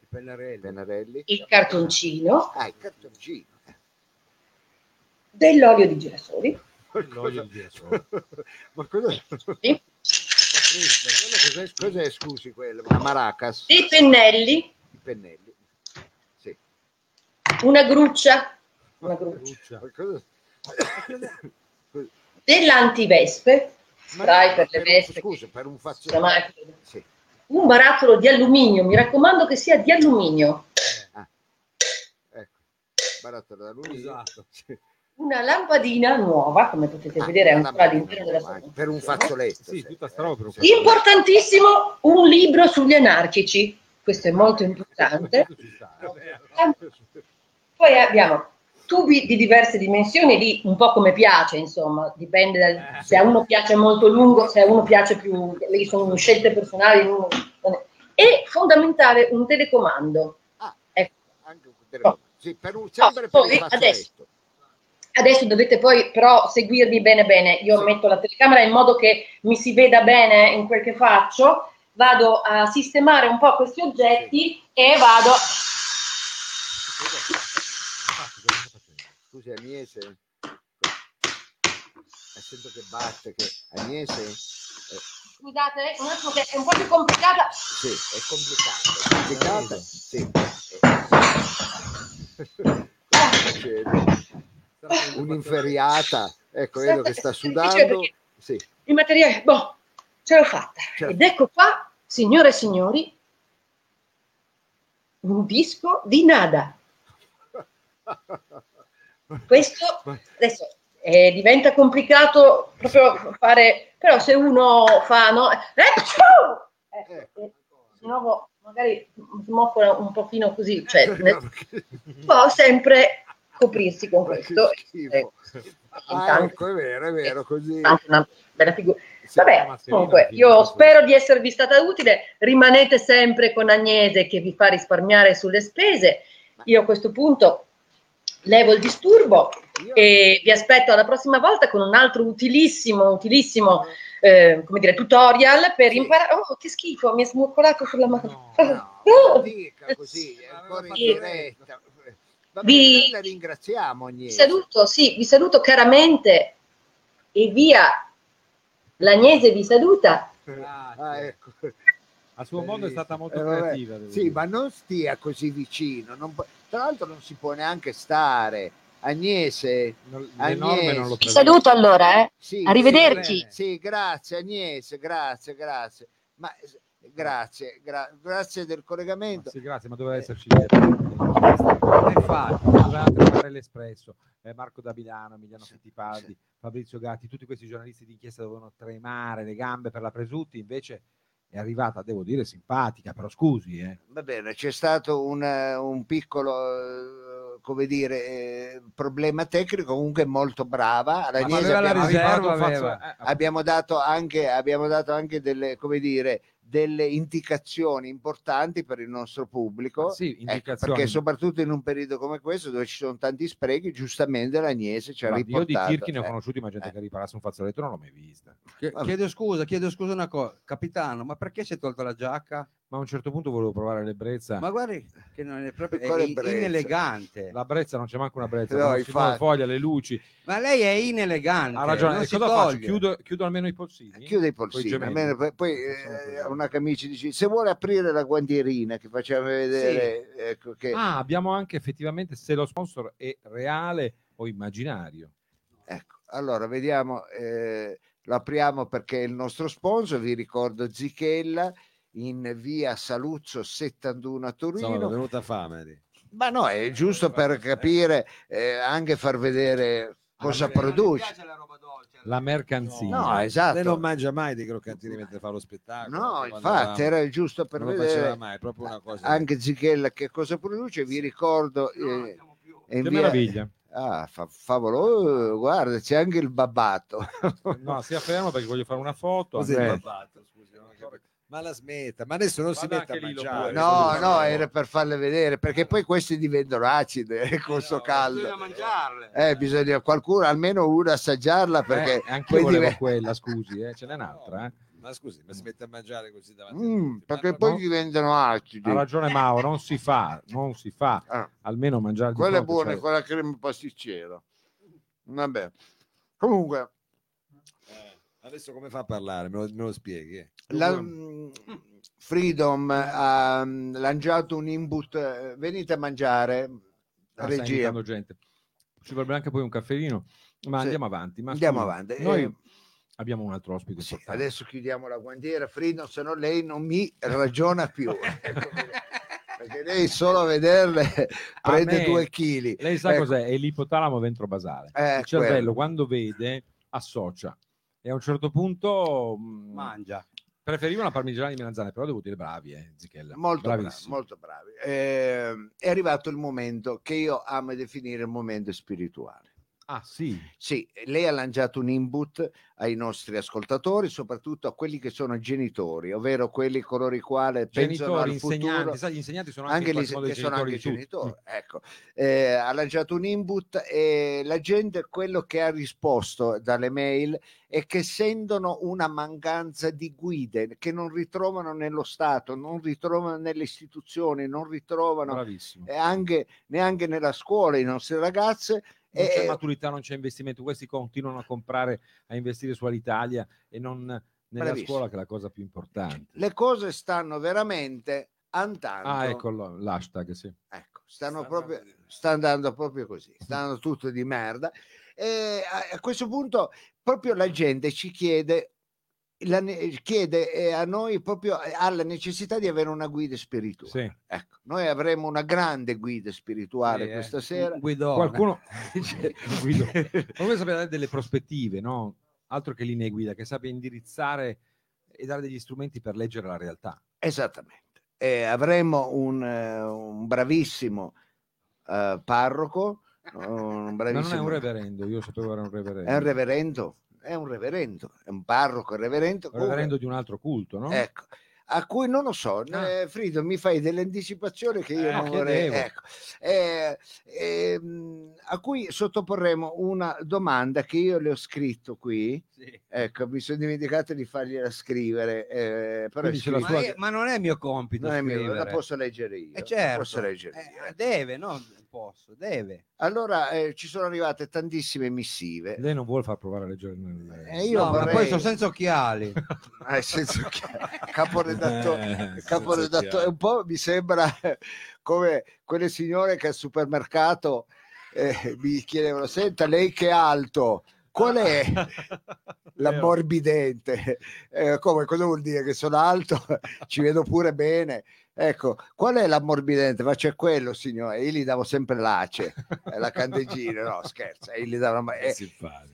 I pennarelli. Pennarelli. il cartoncino, Ah, il cartoncino. dell'olio di girasoli, L'olio di girasole. Ma cosa... sì, cos'è, cos'è, scusi, quello? Una maracas? dei pennelli, I pennelli. Sì. una gruccia, una gruccia, cosa- dell'antivespe, spray no, per le vesti, Scusa, per un fazzoletto. Sì. un barattolo di alluminio, mi raccomando che sia di alluminio, Ecco. Barattolo d'alluminio. Esatto. Sì. Una lampadina nuova, come potete Ah, vedere è una ancora lampadina all'interno della sua Per un fazzoletto. Sì, tutta un. Importantissimo, un libro sugli anarchici, questo è molto importante. Poi abbiamo tubi di diverse dimensioni, lì un po' come piace, insomma, dipende dal, se a uno piace molto lungo, se a uno piace più, lì sono scelte personali. uno- E fondamentale un telecomando. Ah, Ecco. Anche un telecomando. Sì, per un, sempre Oh, per poi adesso- Adesso dovete poi però seguirmi bene bene, io Sì. metto la telecamera in modo che mi si veda bene in quel che faccio, vado a sistemare un po' questi oggetti e vado... Scusi, Agnese. Sento che batte, che... Agnese? Eh, Scusate, un attimo che è un po' più complicata. sì, è complicato. È complicata? Sì. Eh. C'è Un'inferiata. Ecco, vedo che sta sudando. Sì. Il materiale, boh, ce l'ho fatta. Certo. Ed ecco qua, signore e signori, un disco di nada. Questo adesso eh, diventa complicato proprio fare, però se uno fa, no? Eh! Eh, eh, di nuovo magari smoccolo un pochino così, cioè nel- può sempre coprirsi con questo. Eh, Ah, ecco, è vero, è vero, così. Tanto una bella figura. Vabbè, comunque, io spero di esservi stata utile. Rimanete sempre con Agnese che vi fa risparmiare sulle spese. Io a questo punto levo il disturbo e vi aspetto alla prossima volta con un altro utilissimo, utilissimo, eh, come dire, tutorial per Sì. imparare. Oh, che schifo, mi è smoccolato sulla mano. No, No, non dica così, è ancora in diretta. Vi- la ringraziamo, Vi Agnese. saluto, sì, vi saluto caramente e via. L'Agnese vi saluta. Ah, ecco. A suo modo è stata molto Eh, creativa. Sì, dire. ma non stia così vicino. non Tra l'altro non si può neanche stare. Agnese, Non- Agnese. norme non lo Vi prevedono. saluto allora, eh. sì, Arrivederci. Sì, sì, grazie Agnese, grazie, grazie. Ma grazie, gra- grazie del collegamento. Sì, grazie, ma doveva esserci infatti doveva trovare l'espresso eh, Marco da Milano, Emiliano Sì, Fittipaldi, Fabrizio Gatti, tutti questi giornalisti d'inchiesta dovevano tremare le gambe per la Presutti, invece è arrivata, devo dire, simpatica, però scusi, eh. Va bene, c'è stato un, eh, un piccolo, eh, come dire, eh, problema tecnico, comunque molto brava. Alla Ma la abbiamo, riserva, eh, abbiamo dato anche, abbiamo dato anche delle, come dire, delle indicazioni importanti per il nostro pubblico. sì, indicazioni. perché soprattutto in un periodo come questo dove ci sono tanti sprechi, giustamente l'Agnese ci ha Guardi, io di riportato. Tirchi ne ho eh, conosciuti, ma gente eh. che riparasse un fazzoletto non l'ho mai vista. Chiedo scusa, chiedo scusa una cosa. Capitano, ma perché si è tolto la giacca? Ma a un certo punto volevo provare l'ebbrezza. Ma guardi che non è proprio è brezza? inelegante. La brezza non c'è manco una brezza, No, infatti. foglia, le luci. Ma lei è inelegante. Ha ragione. non E si cosa faccio? toglie. Chiudo, chiudo almeno i polsini? chiude i Coi polsini almeno poi eh, una camicia dice se vuole aprire la guantierina che facciamo vedere ecco che Ah, abbiamo anche effettivamente se lo sponsor è reale o immaginario. ecco allora vediamo eh, lo apriamo perché è il nostro sponsor vi ricordo Zichella in via Saluzzo 71 a Torino venuta fame. ma no è giusto per capire eh, anche far vedere cosa Ah, produce piace la roba dolce. La mercanzia. no Lei esatto non mangia mai dei croccantini mentre fa lo spettacolo. no infatti era giusto per non vedere mai, è proprio una cosa. anche Zichella che cosa produce vi ricordo No, eh, Che via- meraviglia. Ah, fa- favoloso, guarda, c'è anche il babbato. No, stia fermo perché voglio fare una foto. Cos'è il babbato, scusi, non ho capito. Ma la smetta, ma adesso non si Vada mette a mangiare. puoi. No, no, era per farle vedere, perché poi questi diventano acide eh, con sto no, caldo. Bisogna mangiarle. Eh, bisogna qualcuno, almeno una assaggiarla perché Eh, anche poi io volevo dive- quella, scusi, eh, ce n'è un'altra. eh. Ma scusi, ma si mette a mangiare così davanti a Mm, tutti? perché Ma- poi no. diventano acidi. Ha ragione Mao, non si fa, non si fa. Ah, Almeno mangiare quella è buona, cioè- con la crema pasticcera. Vabbè. Comunque, Eh, adesso come fa a parlare? Me lo, me lo spieghi? eh? la, mm, Freedom ha mm, lanciato un input, eh, venite a mangiare, Ah, regia. gente. Ci vorrebbe anche poi un caffeino, ma Sì. andiamo avanti. Ma Andiamo scusi, avanti. Noi Eh, abbiamo un altro ospite. Sì, adesso chiudiamo la guantiera, Freedom, se no lei non mi ragiona più. Perché lei solo a vederle A prende me- due chili. Lei sa Ecco. cos'è? È l'ipotalamo ventrobasale. Eh, Il cervello quello. quando vede associa e a un certo punto mh, Mangia. preferiva una parmigiana di melanzane, però devo dire bravi, eh, Zichella. Molto bravi, Bravissimi. molto bravi. Eh, è arrivato il momento che io amo definire il momento spirituale. Ah, sì. Sì, lei ha lanciato un input ai nostri ascoltatori, soprattutto a quelli che sono genitori, ovvero quelli coloro i quali pensano Genitori, al futuro. sai, gli insegnanti sono anche, anche modo che i sono genitori anche genitori, ecco. Eh, ha lanciato un input e la gente quello che ha risposto dalle mail è che sentono una mancanza di guide che non ritrovano nello Stato, non ritrovano nelle istituzioni, non ritrovano anche, neanche nella scuola i nostre ragazze. Non c'è E, maturità, non c'è investimento. Questi continuano a comprare, a investire su Alitalia e non nella Bravissimo. scuola, che è la cosa più importante. le cose stanno veramente andando. Ah, ecco l'hashtag, sì. Ecco, stanno Sta proprio, andando sta andando proprio così, sta andando tutto di merda. E a, a questo punto proprio la gente ci chiede, la ne- chiede eh, a noi proprio eh, ha la necessità di avere una guida spirituale. Sì. Ecco, noi avremo una grande guida spirituale Sì, eh, questa sera. un guidone. Qualcuno, Guido, qualcuno dare delle prospettive, no? altro che linee guida, che sappia indirizzare e dare degli strumenti per leggere la realtà. Esattamente. E avremo un, eh, un bravissimo eh, parroco, un Ma non è bravissimo... un reverendo, io sapevo era un reverendo. È un reverendo, è un reverendo, è un parroco, reverendo. Un reverendo di un altro culto, no? Ecco, a cui non lo so, Ah. eh, Frido, mi fai delle anticipazioni che io Eh, non vorrei. Ecco. Eh, ehm, a cui sottoporremo una domanda che io le ho scritto qui. Sì. Ecco, mi sono dimenticato di fargliela scrivere, eh, però è scritto- Ma, io- ma non è mio compito non è mio, la posso leggere io. Eh, certo. posso leggere io. Eh, deve, no? Posso, deve. Allora, eh, ci sono arrivate tantissime missive. Lei non vuole far provare a leggere. Eh, io no, ma vorrei- poi sono senza occhiali. Nel senso che caporedattore, Eh, caporedattore senza un po' mi sembra come quelle signore che al supermercato eh, mi chiedevano senta lei che è alto qual è l'ammorbidente Eh, come cosa vuol dire che sono alto ci vedo pure bene ecco qual è l'ammorbidente ma c'è quello signore io gli davo sempre l'ace eh, la candeggina no scherzo io gli davo eh,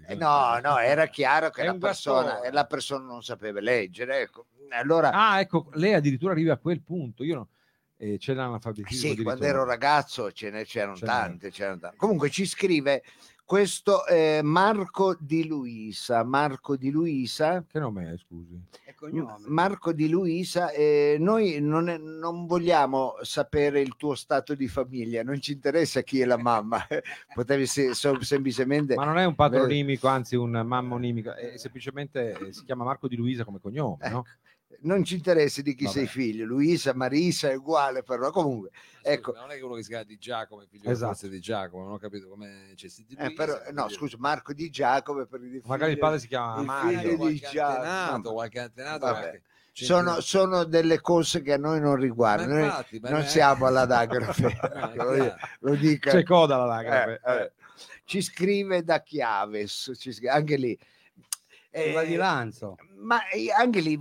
eh, no no era chiaro che la persona, la persona non sapeva leggere ecco allora Ah, ecco, lei addirittura arriva a quel punto. Io no, eh, c'è l'analfabetismo Sì, quando ero ragazzo ce ne c'erano Ce n'erano. tante, c'erano tante. Comunque ci scrive questo eh, Marco di Luisa. Marco di Luisa. Che nome è, scusi? È cognome. Marco di Luisa, eh, noi non, è- non vogliamo sapere il tuo stato di famiglia, non ci interessa chi è la mamma, potevi se- so- semplicemente... Ma non è un patronimico, anzi un mammonimico, è semplicemente eh, si chiama Marco di Luisa come cognome, no? Ecco, non ci interessa di chi Vabbè. sei figlio, Luisa, Marisa è uguale però comunque Scusa, ecco. non è che uno che si chiama di Giacomo figlio Esatto. di Giacomo, non ho capito come c'è di eh, però, no scusa Marco di Giacomo per il Magari il padre si chiama il Mario. figlio di Giacomo. antenato, qualche antenato sono, sono delle cose che a noi non riguardano noi infatti, non è- siamo all'anagrafe No, è lo, dica C'è coda all'anagrafe. Eh, eh. ci scrive da Chiaves scrive- anche lì Eh, Va di Lanzo. ma eh, anche lì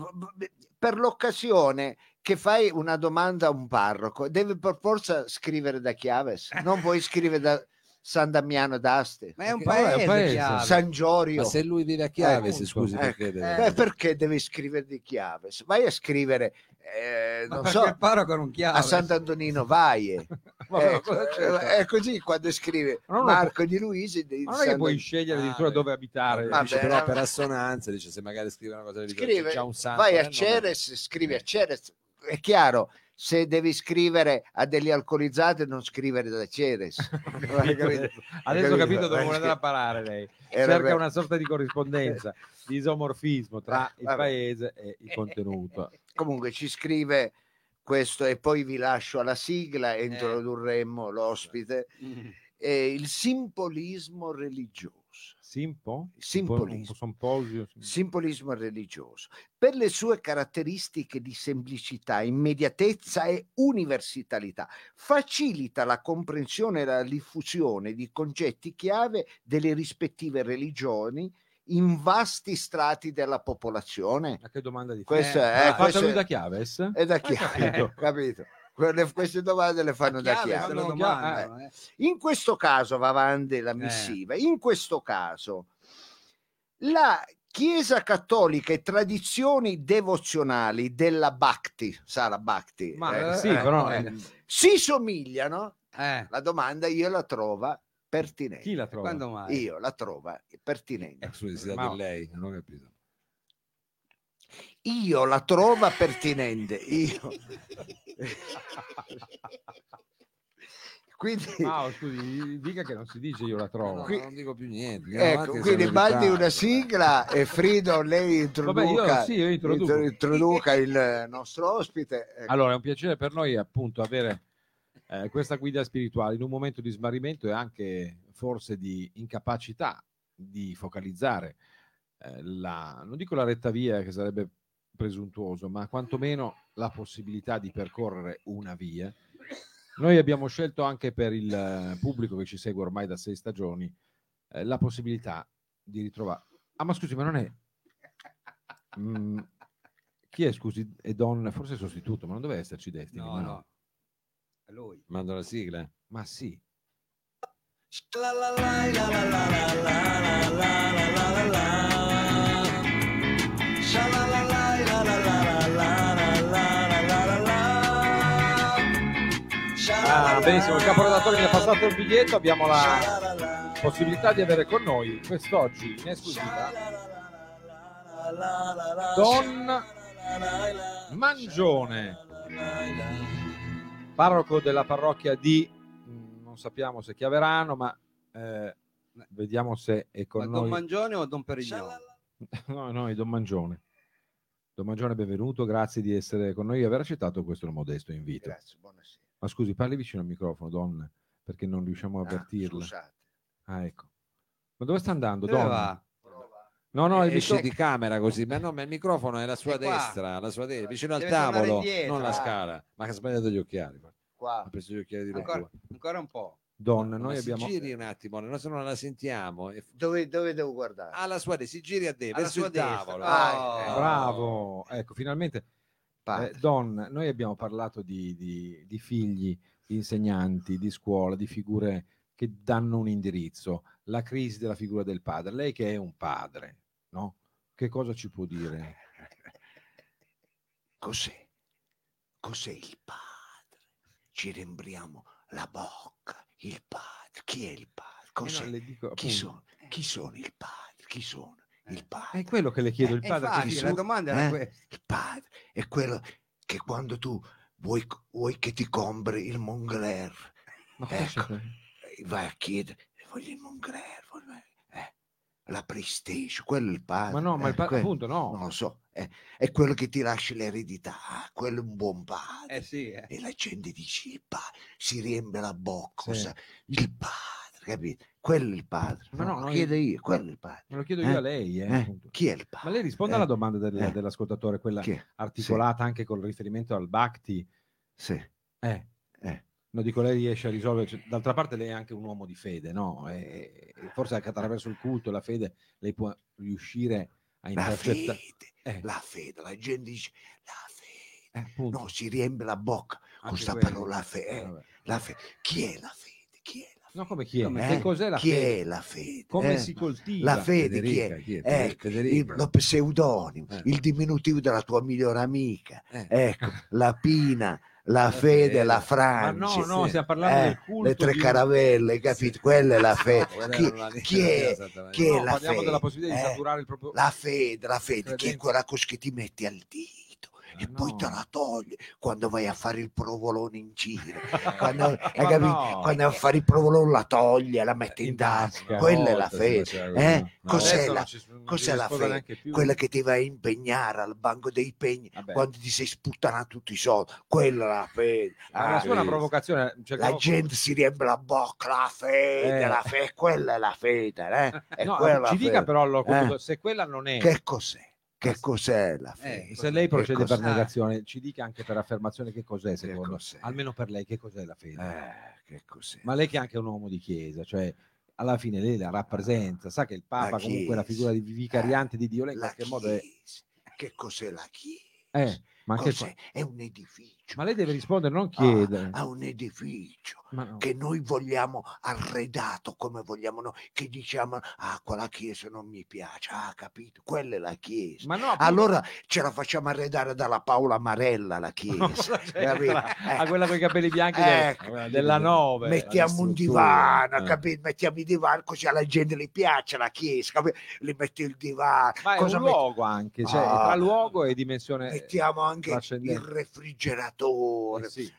per l'occasione che fai una domanda a un parroco devi per forza scrivere da Chiaves? Non puoi scrivere da San Damiano d'Aste Ma è un paese, paese. chiave. San Giorgio Ma se lui vive a Chiaves, appunto. scusi, Ecco, perché deve... Eh, perché devi scrivere di Chiaves vai a scrivere eh, non so a Sant'Antonino Vaie Ecco, eh, è così quando scrive non Marco di Luisi di Ma non è che San- puoi scegliere Ah, addirittura beh. dove abitare. Vabbè, dice però eh. per assonanza, dice se magari scrive una cosa religiosa, scrive, c'è già un santo vai a nel nome. Ceres, scrivi a Ceres. È chiaro, se devi scrivere a degli alcolizzati, non scrivere da Ceres. Adesso ho capito dove vuole Eh, andare a parare lei. Cerca una sorta di corrispondenza, di isomorfismo tra il Vabbè. paese e il contenuto. Comunque ci scrive questo e poi vi lascio alla sigla e introdurremmo l'ospite. Mm. eh, il simbolismo religioso. Simpo? Simpolismo. Un simposio. Simbolismo religioso. Per le sue caratteristiche di semplicità, immediatezza e universalità, facilita la comprensione e la diffusione di concetti chiave delle rispettive religioni in vasti strati della popolazione. Ma che domanda di Questo Eh, è, questo lui è- da Chiaves? è da Hai chiave, capito? capito? Quelle- queste domande le fanno da Chiave, chiave. se lo Fanno domandano, eh. In questo caso va avanti la missiva, in questo caso la Chiesa cattolica e tradizioni devozionali della Bhakti, sa la Bhakti, Ma eh, sì, eh, però eh, eh, si somigliano? Eh, La domanda io la trovo pertinente. chi la trova? Io la trovo pertinente. Eh, scusi, si lei, non ho capito. Io la trovo pertinente. Io. Quindi, Ah, scusi, dica che non si dice io la trovo. Qui- non dico più niente. ecco, quindi bandi una sigla e Frido lei Vabbè, introduca, io sì, io introduco. intro- introduca il nostro ospite. Ecco. Allora, è un piacere per noi appunto avere eh, questa guida spirituale in un momento di smarrimento e anche forse di incapacità di focalizzare eh, la, non dico la retta via che sarebbe presuntuoso, ma quantomeno la possibilità di percorrere una via. Noi abbiamo scelto anche per il eh, pubblico che ci segue ormai da sei stagioni eh, la possibilità di ritrovare. Ah, ma scusi, ma non è. Mm, chi è, scusi, è Don, forse è sostituto, ma non deve esserci Destiny. No, no. È lui. Mando la sigla. Ma sì. Ah, benissimo, il caporedattore mi ha passato il biglietto, abbiamo la possibilità di avere con noi quest'oggi in esclusiva Don Mangione, parroco della parrocchia di, mm, non sappiamo se Chiaverano, ma eh, vediamo se è Ma con Don noi. Mangione o Don Perignon? No, no, è Don Mangione. Don Mangione, benvenuto, grazie di essere con noi e aver accettato questo modesto invito. Grazie, buonasera. Ma scusi, parli vicino al microfono, Don, perché non riusciamo a Ah, avvertirla. scusate. Ah, ecco. Ma dove sta andando, Dove Don? va? No, no, il Esce micro- di camera così, ma no, ma il microfono è la sua È destra, la sua destra, vicino al Deve tavolo, non la Ah. scala. Ma che ha sbagliato gli occhiali. Qua. Ha preso gli occhiali di Ancora, ancora un po'. Don, Ma noi si abbiamo... giri un attimo, no, se non la sentiamo. E- Dove, dove devo guardare? Alla sua destra, si giri a te, Alla verso sua il destra. tavolo. Ah, Eh, Bravo, ecco, finalmente. Eh, Don, noi abbiamo parlato di, di- di figli, di insegnanti, di scuola, di figure che danno un indirizzo, la crisi della figura del padre. Lei che è un padre, no? Che cosa ci può dire? Cos'è? Cos'è il padre? Ci riembriamo la bocca. Il padre. Chi è il padre? Cos'è? Eh no, le dico, Chi appunto, sono? Chi sono il padre? Chi sono? Il È padre. quello che le chiedo, il Eh, padre. infatti, chi la domanda era Eh? questa. Il padre è quello che quando tu vuoi, vuoi che ti compri il cosa ecco. eh, vai a chiedere, voglio il Moncler. voglio- eh. la PlayStation, quello è il padre. Ma no, ma il eh, pa- quello- appunto no. Non lo so, eh, è quello che ti lascia l'eredità, quello è un buon padre. Eh sì, eh. E la gente dice, il padre, si riempie la bocca, Sì. il padre, capito? Quello è il padre. Ma No, no, lo chiedo io, quello è il padre. Me lo chiedo Eh? io a lei, eh, Eh. Chi è il Ma padre? lei risponde Eh, alla domanda del- eh. dell'ascoltatore, quella articolata anche col riferimento al Bhakti. Sì. Eh, Eh. No, dico, lei riesce a risolvere. cioè, d'altra parte, lei è anche un uomo di fede, no? E, e forse anche attraverso il culto e la fede lei può riuscire a La intercettare. fede, Eh. la fede, la gente dice, la fede. Eh. No, si riempie la bocca con Anche questa quello. parola. Eh, eh, la fede. La fede? Chi è la fede? No, come chi è? Eh? Che cos'è la chi fede? è la fede? Come eh? si coltiva? La fede chi Federica, è? chi è? Ecco, il, lo pseudonimo, Eh. il diminutivo della tua migliore amica. Eh. Ecco, la Pina, la, fede, la Ma Franci. no, no, sì. stiamo parlando eh, del culto. le tre caravelle, capito? Quella è la fede. Quella Chi, chi è, chi è No, la parliamo fede? della possibilità di Eh, saturare il proprio. La fede, la fede, chi è Credenza. quella cosa che ti metti al dito e Ah, poi no. te la togli quando vai a fare il provolone in giro. Quando, capito? no. quando vai a fare il provolone la togli e la metti in, In tasca. Quella è la fede. Eh? no? Cos'è la- ci- cos'è la fede? Quella che ti vai a impegnare al banco dei pegni Vabbè. quando ti sei sputtanato tutti i soldi. Quella è la fede. Ma la Ah, sua è una provocazione. cioè, la no, gente si riempie la bocca, la fede, Eh. la fede, quella è la fede, eh? È no, quella la ci dica però Eh. se quella non è. Che cos'è? Che cos'è la fede? Eh, se lei procede Che per negazione, ci dica anche per affermazione che cos'è secondo cos'è? almeno per lei che cos'è la fede. Eh, che cos'è? Ma lei che è anche un uomo di chiesa, cioè alla fine lei la rappresenta, sa che il Papa La comunque è la Chiesa. figura di vicariante di Dio, lei in La qualche modo è... Chiesa. Che cos'è la Chiesa? Eh, ma, Cos'è? È un edificio. Ma lei deve rispondere, non Ah, chiedere. a un edificio no. che noi vogliamo arredato come vogliamo noi, che diciamo, ah, quella chiesa non mi piace, ah, capito? Quella è la chiesa. Ma no, Allora ce la facciamo arredare dalla Paola Marella la chiesa. Cioè, Eh, a quella con i capelli bianchi ecco, della 9. mettiamo un divano, eh. capito? Mettiamo il divano così alla gente le piace la chiesa, capito? Li metti il divano. Ma è Cosa un metti- luogo anche, cioè Ah. tra luogo e dimensione... Mettiamo anche il trascendente. Refrigeratore, Eh sì.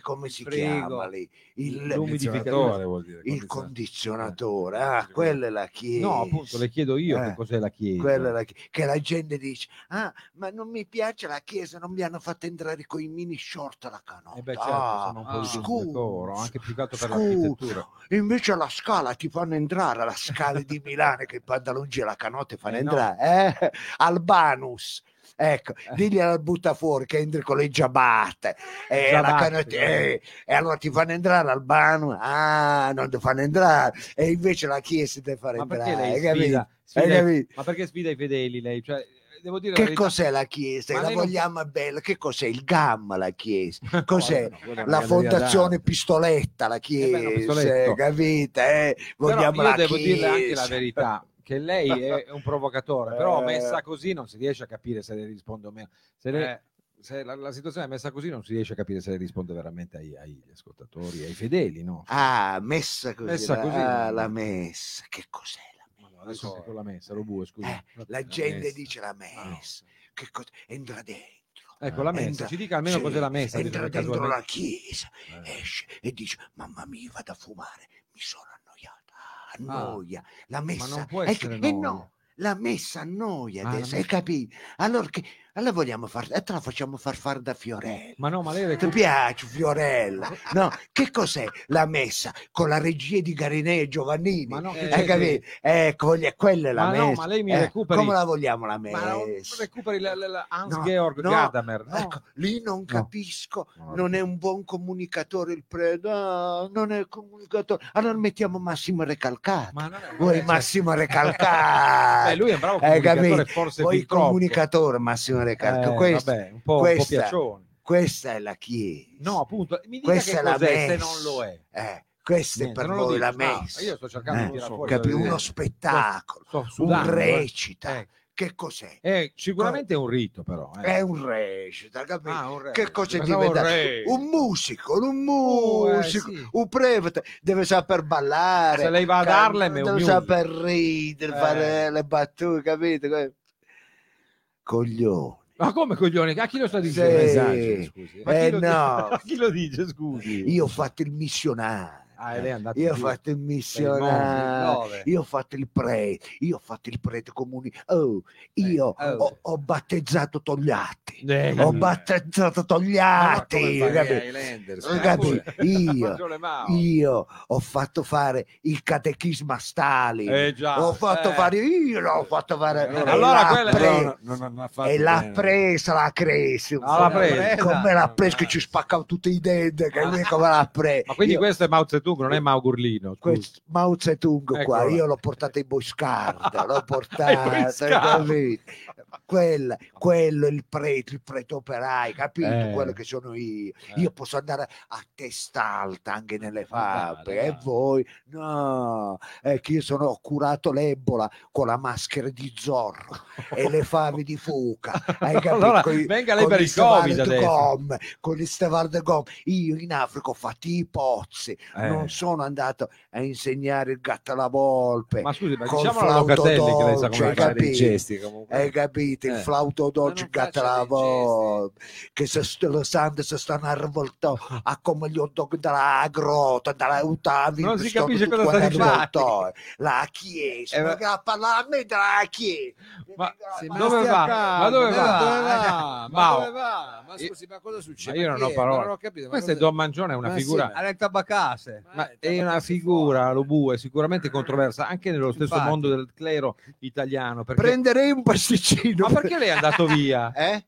come si frigo, chiama lì? Il, l'umidificatore vuol dire. il condizionatore. condizionatore, ah, quella è la chiesa. No, appunto, le chiedo io Eh, che cos'è la chiesa. La chi- che la gente dice, ah, ma non mi piace la chiesa, non mi hanno fatto entrare con i mini short alla canotta. Eh beh, certo, Ah, siamo un po' scusa, decoro, anche più che per l'architettura. Invece alla scala ti fanno entrare, alla scala di Milano che i pantaloncini e la canotta fanno Eh, no. entrare, eh? Albanus. Ecco, Eh. digli al butta fuori che entri con le giabatte e, la eh. eh, e allora ti fanno entrare Albano, ah, non ti fanno entrare e invece la chiesa ti fa entrare. perché sfida, sfida i- ma perché sfida i fedeli lei? Cioè, devo dire la Che verità. cos'è la chiesa? Ma La lei non- vogliamo bella? Che cos'è il gamma la chiesa? Cos'è? no, La fondazione. Pistoletta, la Eh beh, chiesa, capite? Eh? Però Vogliamo io la devo dirle anche la chiesa. verità che lei è un provocatore, però Eh. messa così non si riesce a capire se le risponde o meno. Se, le- Eh. se la, la situazione è messa così non si riesce a capire se le risponde veramente ai- agli ascoltatori, ai fedeli, no? Ah, messa così. Messa la- così. ah, la messa. Che cos'è la messa? adesso con la messa, lo bue, scusi. Eh, la La gente messa. dice la Ah, no. messa. Che cosa? Entra dentro. Ecco, la messa, Entra- ci dica almeno sì, cos'è la messa. Entra dentro la chiesa, Eh. esce e dice: Mamma mia, vado a fumare. Mi sono Annoia. La messa. non può eh, essere eh, noia. no, la messa annoia Ah, adesso, hai capito? Allora, che, allora vogliamo fare, e te la facciamo far fare da Fiorella. Ma no, ma lei Ti piace Fiorella? No, che cos'è la messa con la regia di Garinè e Giovannini? Ma no, che Eh, capito? Ecco, quella è la Ma messa. no, ma lei mi Eh, recuperi- Come la vogliamo la Ma non messa? recuperi la, la- la Hans No, Georg no, Gadamer, no? Ecco, lì non capisco, No, non è un buon comunicatore il prete, ah, non è comunicatore. Allora mettiamo Massimo Recalcato. Ma non è- Vuoi cioè- Massimo Recalcato? Beh, lui è un bravo Hai comunicatore, forse Vuoi fin troppo. comunicatore Massimo Recalcato? Eh, Questo- vabbè, un po', un po' questa- piaccione. questa è la chiesa. No, appunto, mi dica Questa che è la cos'è se messa. non lo è. Eh, questa Niente, è per voi dico. la No, messa. io sto cercando Eh, so, fuori. Capi? Uno spettacolo, Sto un sudando, eh. recita. Eh, Che cos'è? eh, sicuramente è un rito, però. eh. È un recita, capito? Ah, un. Che cosa diventa? un. Un musico, un Uh, eh, musico, sì. un prete deve saper ballare. Se lei va è un deve music. saper ridere, fare le battute, capito? Coglioni. Ma come coglioni? A chi lo sta Sì. dicendo? Esageri, scusi. Ma chi Eh, lo no. dice? Ma chi lo dice, scusi? Io ho fatto il missionario. Ah, e andato Io ho fatto il missionario, io ho fatto il prete, io ho fatto il prete comuni. Oh, io Eh, oh. ho, ho battezzato Togliatti. Eh, Ho battezzato Togliatti. Non capi? Io, io ho fatto fare il catechismo a Stalin. Eh già. L'ho fatto eh. fare io, l'ho fatto fare. Allora- e quella- pre- No, no, no, non ha fatto e l'ha presa la crisi. Ah. Come l'ha presa che ci spaccava tutti i denti, che lui come l'ha presa. Ma quindi Io- questo è Mao Zedong, non è Mao Gurlino. questo Mao Zedong qua, Eccola. io l'ho portato ai Boscard, l'ho portato, capito? Quella- quello è il prete, il prete operaio, capito? Eh. Quello che sono io. Eh. Io posso andare a testa alta anche nelle fabbriche e voi no, è che io sono, ho curato l'Ebola con la maschera di Zorro e le fave di fuca. Hai capito? Allora, Coi- venga lei con per il Covid adesso. gomme, con gli stivali di gomme. Io in Africa ho fatto i pozzi, Eh. Non sono andato a insegnare il gatto alla volpe. Ma scusi, ma diciamo flauto Locatelli che lei sa dolce, come hai fare. capito? gesti comunque. Hai capito? Il Eh. flauto dolce, il gatto alla volpe, che se st- lo sanno si stanno a rivoltare a come gli hot dog dalla grotta, dalla Utavi. Non si capisce cosa sta dicendo. La chiesa, Eh, ma a me della chiesa. Ma- Ma dove va? Ma dove ma va? Dove va? Ma dove va? Ma scusi, ma cosa succede? Ma io non ho parole. Ma non ho capito. ma Questo è Don Mangione, è una Ma sì, figura... ma- alle tabaccasse. Ma Eh, è una figura, lo bue, sicuramente controversa anche nello stesso Infatti. mondo del clero italiano. Perché... Prenderei un pasticcino. Ma perché lei è andato via? Eh?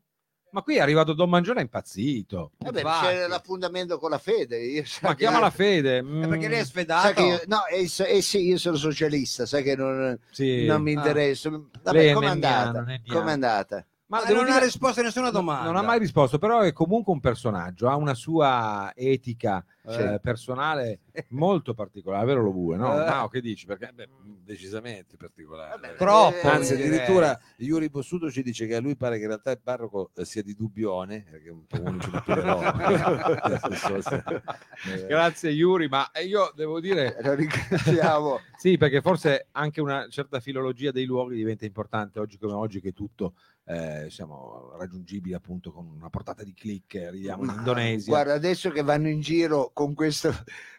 Ma qui è arrivato Don Mangione è impazzito. Vabbè, Infatti. c'è l'appuntamento con la fede. Io Ma chiama la fede. È perché lei è mm, sfedato. Io, no, eh, so- eh sì, io sono socialista, sai che non, sì. non mi Ah. interessa. Lei Vabbè, è com'è andata? nenniano. Com'è andata? Ma non dire- ha risposto a nessuna domanda. Non ha mai risposto, però è comunque un personaggio, ha una sua etica Sì. eh, personale molto particolare, vero lo bue, no? Eh. Mao, che dici? Perché Beh, decisamente particolare. Vabbè, Troppo, eh, Anzi, direi. addirittura Iuri Bossuto ci dice che a lui pare che in realtà il parroco eh, sia di Dubbione, perché un po' un cittadino. Grazie Yuri, ma io devo dire Lo ringraziamo. sì, perché forse anche una certa filologia dei luoghi diventa importante oggi come oggi che tutto eh, siamo raggiungibili appunto con una portata di click, arriviamo in Indonesia. Guarda, adesso che vanno in giro con questo,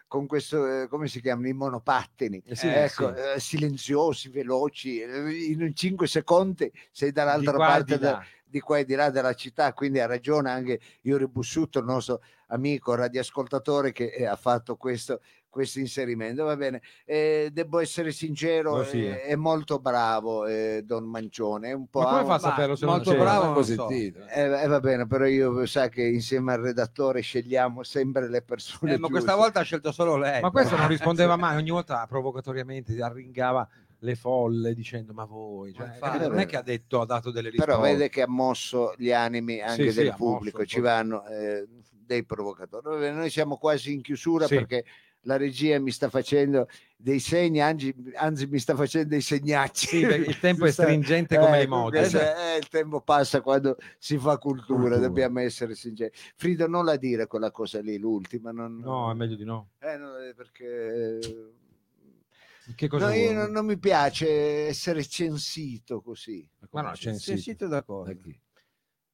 con questo eh, come si chiamano, i monopattini, Eh sì, ecco, sì. eh, silenziosi, veloci, eh, in 5 secondi sei dall'altra Di parte di da- di qua e di là della città, quindi ha ragione anche Iuri Bussuto, il nostro amico radioascoltatore che eh, ha fatto questo, questo inserimento. Va bene, Eh, devo essere sincero, Oh, sì, eh, è molto bravo eh, Don Mancione, è un po' Ma come fa a saperlo se non molto bravo, Non non così so. eh, eh, va bene, però io sa che insieme al redattore scegliamo sempre le persone. Eh, ma questa giuste. volta ha scelto solo lei. Ma questo non rispondeva mai, ogni volta provocatoriamente arringava le folle dicendo ma voi, cioè, Ma infatti, non è che ha detto, ha dato delle risposte. Però vede che ha mosso gli animi anche Sì, sì, del mosso pubblico, ci vanno eh, dei provocatori. Noi siamo quasi in chiusura Sì. perché la regia mi sta facendo dei segni, anzi, anzi mi sta facendo dei segnacci. Sì, perché il tempo è stringente come Eh, le mode. è- il tempo passa quando si fa cultura, Cultura. dobbiamo essere sinceri. Frido, non la dire quella cosa lì, l'ultima. Non, No, è meglio di no. eh, no, eh, perché... Che cosa No, io non, non mi piace essere censito così. Ma no, c'è Sei sito da cosa? Da chi?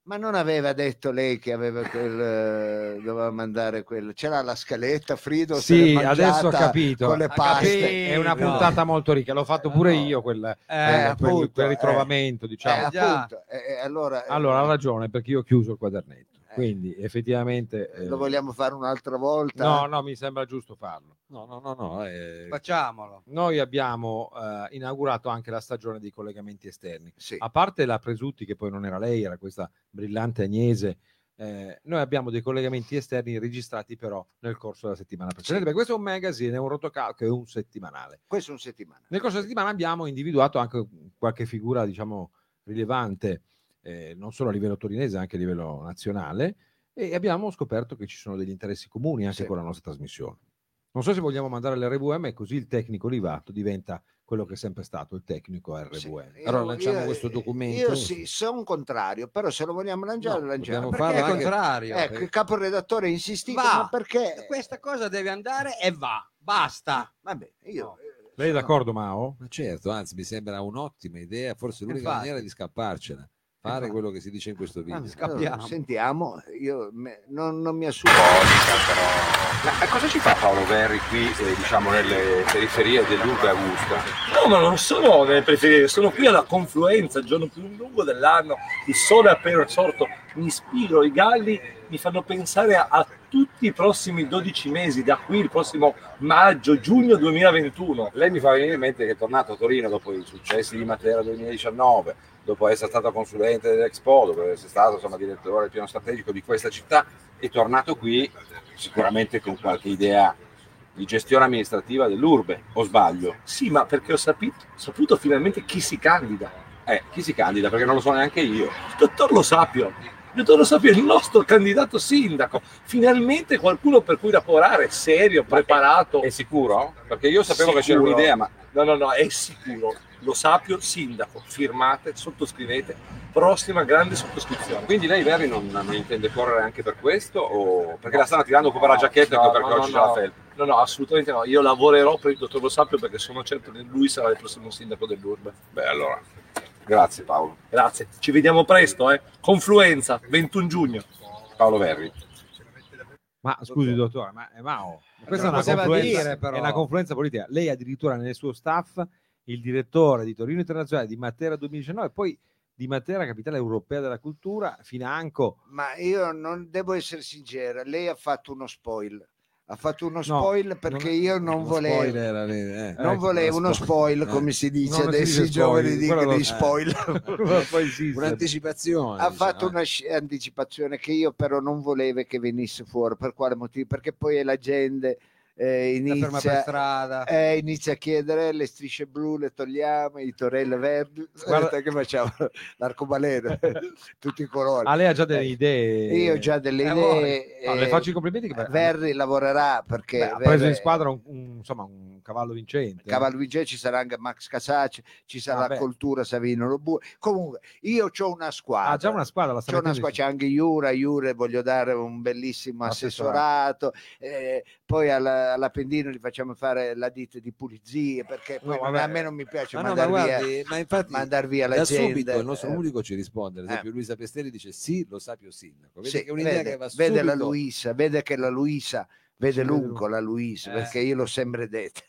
Ma non aveva detto lei che aveva quel, eh, doveva mandare quel. C'era la scaletta, Frido. Sì, adesso ho capito. Con le paste. capito. È una No. puntata molto ricca, l'ho fatto pure No. io quel, Eh, quel- quel- appunto, quel eh. ritrovamento, Eh, diciamo. appunto, eh, eh, allora, eh, Allora ha ragione perché io ho chiuso il quadernetto. Eh. Quindi effettivamente eh, lo vogliamo fare un'altra volta? No, no, mi sembra giusto farlo. No, no, no, no. eh, Facciamolo. Noi abbiamo eh, inaugurato anche la stagione dei collegamenti esterni. Sì. A parte la Presutti, che poi non era lei, era questa brillante Agnese, eh, noi abbiamo dei collegamenti esterni registrati però nel corso della settimana precedente. Perché questo è un magazine, è un rotocalco, è un settimanale. Questo è un settimana. Nel corso della settimana abbiamo individuato anche qualche figura, diciamo, rilevante, eh, non solo a livello torinese, anche a livello nazionale, e abbiamo scoperto che ci sono degli interessi comuni anche Sì. con la nostra trasmissione. Non so se vogliamo mandare l'RVM, così il tecnico Livato diventa quello che è sempre stato, il tecnico Sì. RVM. Io- Allora lanciamo io- questo documento. Io sì, sono contrario, però se lo vogliamo lanciare, No, lo lanciamo. dobbiamo farlo è anche- contrario. Ecco, il caporedattore ha insistito, Va. ma perché? Questa cosa deve andare e va. Basta. Vabbè, io... No. eh, Lei è d'accordo, Mao? Ma certo, anzi, mi sembra un'ottima idea, forse l'unica Infatti. maniera di scapparcela. Fare quello che si dice in questo video. Allora, sentiamo, io me- non, non mi assumo. Ma cosa ci fa Paolo Verri qui, eh, diciamo, nelle periferie dell'Urbe Augusta? No, ma non sono nelle periferie, sono qui alla confluenza, il giorno più lungo dell'anno, il sole è appena sorto, mi ispiro, i galli mi fanno pensare a, a tutti i prossimi 12 mesi, da qui il prossimo maggio, giugno 2021. Lei mi fa venire in mente che è tornato a Torino dopo i successi di Matera 2019, dopo essere stato consulente dell'Expo, dopo essere stato insomma, direttore del piano strategico di questa città, è tornato qui sicuramente con qualche idea di gestione amministrativa dell'Urbe, o sbaglio? Sì, ma perché ho sapito, saputo finalmente chi si candida. Eh, chi si candida? Perché non lo so neanche io. Il dottor Lo Sapio. Il dottor Lo Sapio è il nostro candidato sindaco. Finalmente qualcuno per cui lavorare, serio, preparato. È sicuro? Perché io sapevo che c'era Sicuro. un'idea, ma No, no, no, è sicuro. Lo Sapio sindaco. Firmate, sottoscrivete. Prossima grande sottoscrizione. quindi lei Verri non, non intende correre anche per questo? O... Perché la stanno tirando po' per la giacchetta No, perché no, oggi no, c'è la no. felpa. No, no, assolutamente no. Io lavorerò per il dottor Lo Sapio perché sono certo che lui sarà il prossimo sindaco dell'Urbe. Beh, allora, grazie Paolo. Grazie. Ci vediamo presto, eh. Confluenza, 21 giugno. Paolo Verri. Ma scusi, dottore, ma è Mao. Questa è Non una, confluenza, dire, però. è una confluenza politica. Lei addirittura nel suo staff il direttore di Torino Internazionale di Matera 2019, poi di Matera, capitale europea della cultura, financo. Ma io non devo essere sincera, lei ha fatto uno spoil. Ha fatto uno spoil perché non- io non volevo. spoiler, eh. Non Ecco, volevo uno spoil, Eh. come si dice adesso i giovani dicono di spoil. Poi esiste. Un'anticipazione. ha diciamo, fatto eh. una sci- anticipazione che io però non volevo che venisse fuori. Per quale motivo? Perché poi la gente eh, inizia, eh, inizia a chiedere le strisce blu le togliamo, i torelle verdi. Guarda- che facciamo l'arcobaleno, tutti i colori. Ah, lei ha già delle idee. Io ho già delle Eh, idee. No, le eh, faccio i complimenti che Verri lavorerà perché Beh, ha preso Verri- in squadra un, un- insomma, un cavallo vincente. Cavallo Vigè ci sarà anche Max Casacci, ci sarà Ah. Coltura Savino Lobu. Comunque, io ho una squadra. Ha già una squadra, la C'è una squadra, c'è anche Iura, Iure voglio dare un bellissimo Assessorato. assessorato, eh, poi alla- all'Appendino gli facciamo fare la ditta di pulizie perché poi No, a me non mi piace Ma no, ma mandare via, guardi, ma infatti mandar via la da gente. subito il nostro eh, unico ci risponde, ad esempio Eh. Luisa Pestelli dice sì, lo sapio sindaco. Vede sì, che un'idea vede, che va vede la subito- Luisa, vede che la Luisa vede lungo la Luisa Eh. perché io l'ho sempre detto.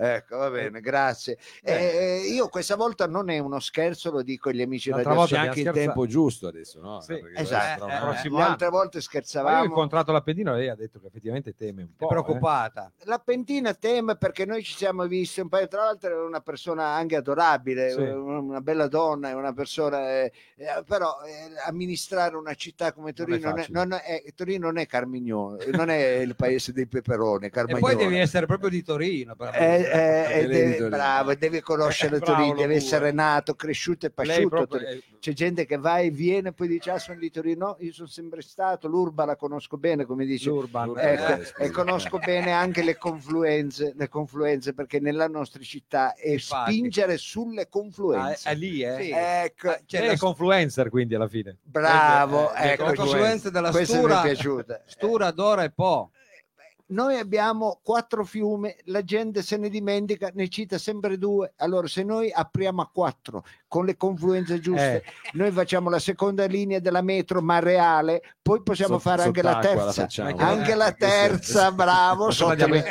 Ecco, va bene, grazie. Eh. Eh, io questa volta non è uno scherzo, lo dico agli amici L'altra radio. volta C'è anche il tempo giusto adesso, no? Sì, esatto. Eh, eh. altre volte Ma io ho scherzavamo. incontrato l'Appendino e lei ha detto che effettivamente teme un È po'. eh. preoccupata. La Pentina teme perché noi ci siamo visti un paio, tra l'altro è una persona anche adorabile, Sì. una bella donna, è una persona, eh, eh, però eh, amministrare una città come Non è Torino, non è, non è- Torino non è Carmignano, non è il paese dei peperoni, E Carmagnano. poi devi essere proprio di Torino. per- Eh, eh, deve- bravo, deve conoscere Eh, Torino, deve essere nato, cresciuto e pasciuto. proprio- C'è gente che va e viene e poi dice ah sono di Torino, no, io sono sempre stato, l'Urba la conosco bene come dice l'Urban. Ecco, eh, e conosco bene anche le confluenze, le confluenze perché nella nostra città è Infatti. spingere sulle Ah, è, confluenze. è lì, eh? Sì. Ecco, Ah, c'è Lei la- confluencer quindi alla fine. bravo, eh, ecco, la confluenza della Stura. Stura, Dora e Po. Noi abbiamo quattro fiumi, la gente se ne dimentica, ne cita sempre due. Allora, se noi apriamo a quattro con le confluenze giuste, Eh. noi facciamo la seconda linea della metro, ma reale, poi possiamo Sott- fare anche la la terza. la Anche se- terza, bravo. Insomma, sotto andiamo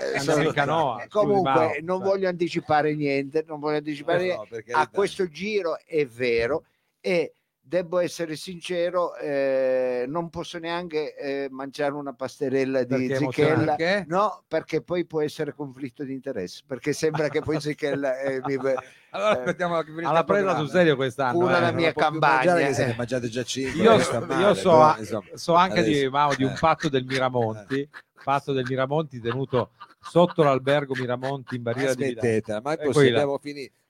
canoa, Comunque, non voglio anticipare niente, non voglio anticipare Eh, niente. no, A questo giro è vero e devo essere sincero, eh, non posso neanche eh, mangiare una pasterella di Perché è Zichella. Perché? No, perché poi può essere conflitto di interesse, perché sembra che poi Zichella eh, mi- Allora Eh, aspettiamo che finisca Alla presa sul serio quest'anno. Cura eh. la mia campagna, mangiare eh. mangiate già cinque, Io, non so, sta io male, so, però, insomma. so anche di, Mao, di un eh. patto del Miramonti, patto del Miramonti tenuto sotto l'albergo Miramonti in Barriera di Milano. Ma Eh, poi qui là.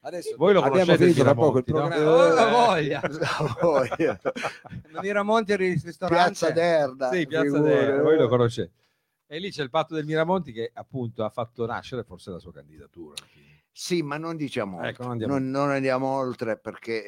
Adesso Voi lo abbiamo conoscete il finito da poco il Miramonti, programma. Oh, voglia. Voglia. Miramonti al ristorante. Piazza d'Erda. Sì, Piazza figura. Dea, voi lo conoscete. E lì c'è il patto del Miramonti che appunto ha fatto nascere forse la sua candidatura. Sì, ma non diciamo Ecco, non andiamo- non, non andiamo oltre perché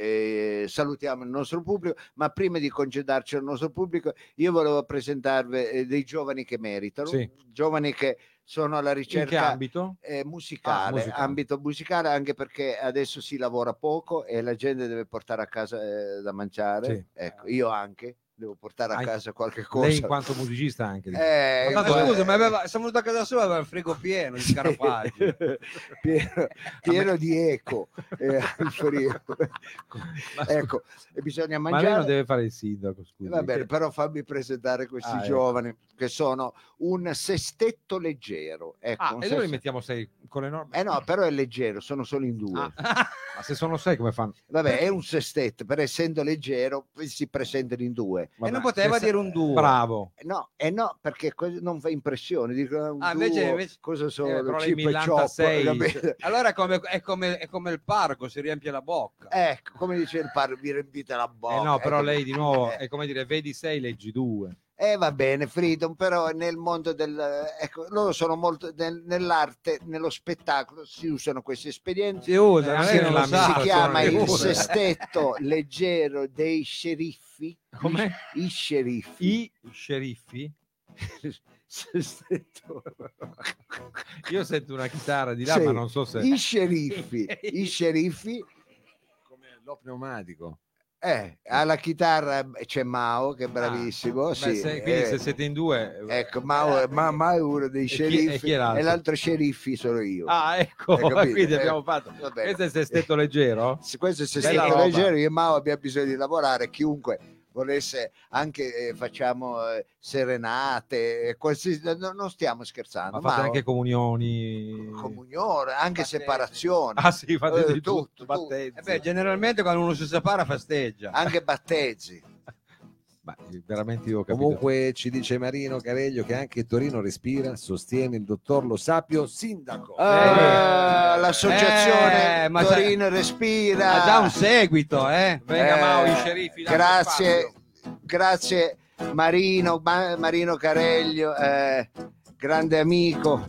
eh, salutiamo il nostro pubblico, ma prima di congedarci al nostro pubblico, io volevo presentarvi eh, dei giovani che meritano, Sì. giovani che sono alla In che ricerca ambito? eh, musicale, Ah, musicale. ambito musicale anche perché adesso si lavora poco e la gente deve portare a casa eh, da mangiare. Sì. Ecco, io anche devo portare a Anche- casa qualche Lei cosa. in quanto musicista anche. Eh, Ma guarda- scusa, ma aveva, siamo venuti a casa sua aveva il frigo pieno di scarafaggi. pieno, pieno di eco eh, ecco e bisogna Ma lei mangiare non deve fare il sindaco, scusi. Va bene, però fammi presentare questi Ah, ecco. giovani che sono un sestetto leggero. Ecco, Ah, un e dove li sest- mettiamo sei con le norme? Eh no, però è leggero, sono solo in due. Ah, ma se sono sei come fanno? Vabbè, è un sestetto, però essendo leggero si presentano in due. E Vabbè, non poteva dire un duo. Bravo. No, eh no, perché non fa impressione. Dico, un Ah, invece- duo, invece- cosa sono? Eh, però lei Chip e millanta chop, sei, capito? Allora è come, è, come, è come il parco, si riempie la bocca. Ecco, come dice il padre, vi riempite la bocca. Eh no, però ecco. lei di nuovo Eh, è come dire, vedi sei, leggi due. Eh va bene, Freedom, però nel mondo del... Ecco, loro sono molto... nel- nell'arte, nello spettacolo si usano questi espedienti. Si usa, Eh, non sa. si chiama il ore. sestetto leggero dei sceriffi. Com'è? I sceriffi. I sceriffi? Sestetto. Io sento una chitarra di là, Sì, ma non so se... I sceriffi. I sceriffi. come lo pneumatico. Eh, alla chitarra c'è Mao che è bravissimo. Beh, sì, se- quindi eh, se siete in due... Ecco, Mao, è- ma, Mao è uno dei chi- e sceriffi chi l'altro? e l'altro sceriffi sono io. Ah, ecco, quindi Eh, abbiamo fatto... va bene. Questo è il sestetto leggero? Questo è il sestetto leggero, io e Mao abbiamo bisogno di lavorare, chiunque volesse anche eh, facciamo eh, serenate, eh, qualsiasi, no- non stiamo scherzando, Ma fate Mao, anche comunioni... comunione, anche Battesimi. separazione, Ah sì, fate Eh, di tutto, tutto, tutto. battezzi. Eh beh, generalmente quando uno si separa festeggia. anche battezzi. Ma veramente io ho capito. Comunque ci dice Marino Careglio che anche Torino respira, sostiene il dottor Lo Sapio, sindaco. Ah, l'associazione Eh, ma Torino Respira. Ha già un seguito, eh. Venga, Eh, Mao, i sceriffi. grazie, grazie Marino, Ma- Marino Careglio, eh, grande amico.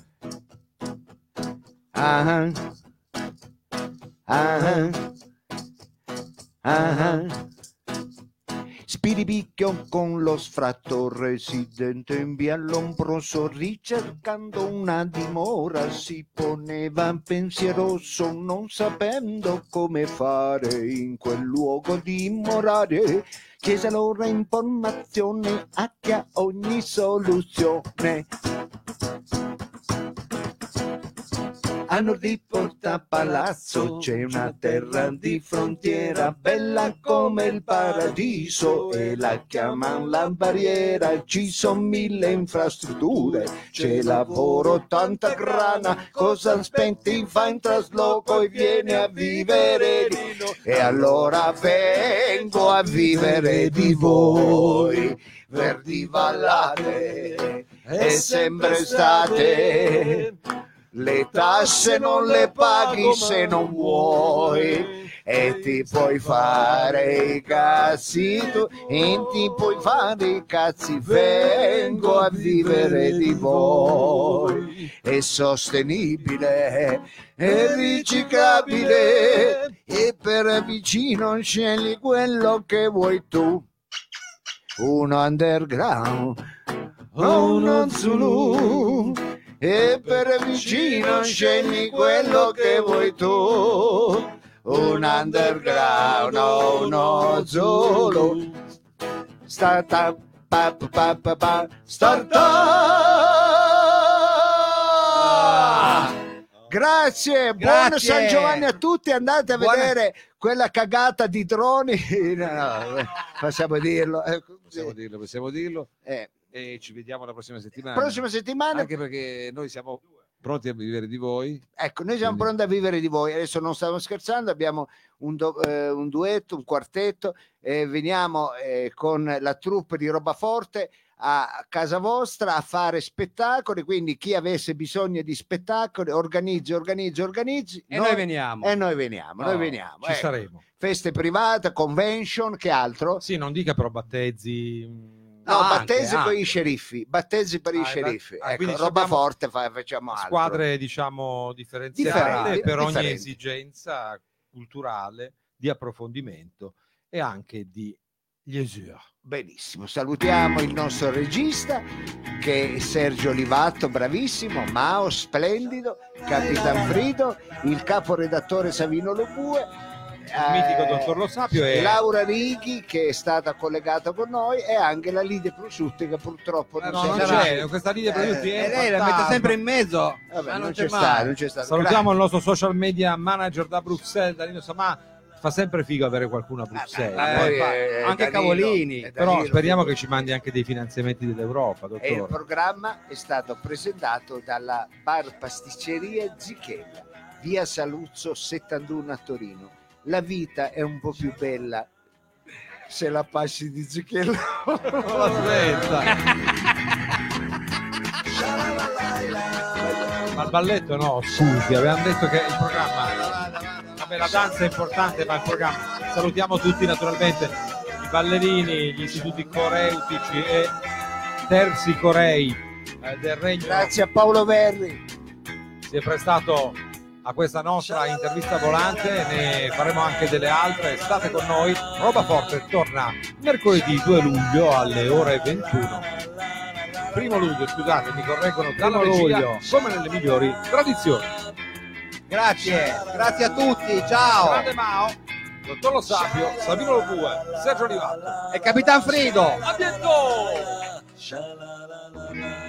Ah, ah, ah. Spiripicchio con lo sfratto residente in via Lombroso ricercando una dimora si poneva pensieroso non sapendo come fare in quel luogo dimorare chiese allora informazione a chi ha ogni soluzione nord di Porta Palazzo c'è una terra di frontiera bella come il paradiso e la chiamano la barriera. Ci sono mille infrastrutture, c'è lavoro, tanta grana. Cosa aspetti? Fa in trasloco e vieni a vivere di noi. E allora vengo a vivere di voi, verdi vallate e sempre estate. Le tasse non le paghi se non vuoi. E ti puoi fare i cazzi tu e ti puoi fare i cazzi. Vengo a vivere di voi. È sostenibile è riciclabile e per vicino scegli quello che vuoi tu. Uno underground uno Zulu e per vicino scegli quello che vuoi tu. Un underground o uno Zulu startup pa, pa, pa, pa, startup Grazie, buon Grazie. San Giovanni a tutti, andate a Buona- vedere quella cagata di droni, no, no, possiamo dirlo. eh, Possiamo dirlo, possiamo dirlo. eh, E ci vediamo la prossima settimana. prossima settimana Anche perché noi siamo pronti a vivere di voi. Ecco, noi siamo Quindi- pronti a vivere di voi. Adesso non stiamo scherzando, abbiamo un, do- eh, un duetto, un quartetto. e veniamo eh, con la troupe di Roba Forte a casa vostra a fare spettacoli. Quindi chi avesse bisogno di spettacoli, organizzi, organizzi, organizzi. E noi veniamo. E noi veniamo, noi Oh, veniamo. Ci eh. saremo. Feste private, convention, che altro? Sì, non dica però battezzi. No, Anche, battezzi per anche. i sceriffi, battezzi per Ah, i sceriffi. ah, ecco, roba forte fa- facciamo altro. Squadre, diciamo, differenziate Differenti, per ogni differenti. esigenza culturale, di approfondimento e anche di Liesure. Benissimo, salutiamo il nostro regista che è Sergio Livatto, bravissimo, Mao, splendido, Capitan Frido, il caporedattore Savino Lobue, Il mitico dottor Lo Sapio e Laura Righi che è stata collegata con noi e anche la Lide Prosciutti che purtroppo Eh, non, no, non c'è, questa linea Eh, produtti è E un lei la mette sempre in mezzo. Vabbè, non, non c'è mai. non c'è stato. Salutiamo il nostro social media manager da Bruxelles, Danilo Samà. Fa sempre figo avere qualcuno a Bruxelles. Ma eh. è anche Danilo, Cavolini, è Però Danilo. speriamo che ci mandi anche dei finanziamenti dell'Europa, E il dottore. programma è stato presentato dalla bar pasticceria Zichella, via Saluzzo 71 a Torino. La vita è un po' più bella se la passi di. Aspetta. Ma il balletto no, scusi, avevamo detto che il programma. Vabbè, la danza è importante, ma il programma. Salutiamo tutti naturalmente i ballerini, gli istituti coreutici e terzi corei eh, del regno Grazie a Paolo Verri. si è prestato a questa nostra intervista volante, ne faremo anche delle altre, state con noi, Roba Forte torna mercoledì 2 luglio alle ore 21. Primo luglio, scusate, mi correggono dalla Primo regia, luglio. come nelle migliori tradizioni. Grazie, grazie a tutti, ciao. Grande Mao, Dottor Lo Sapio, Savino Lobue, Sergio Rivaldo. E Capitan Frido. A bientôt! Sha-la-la-la-la.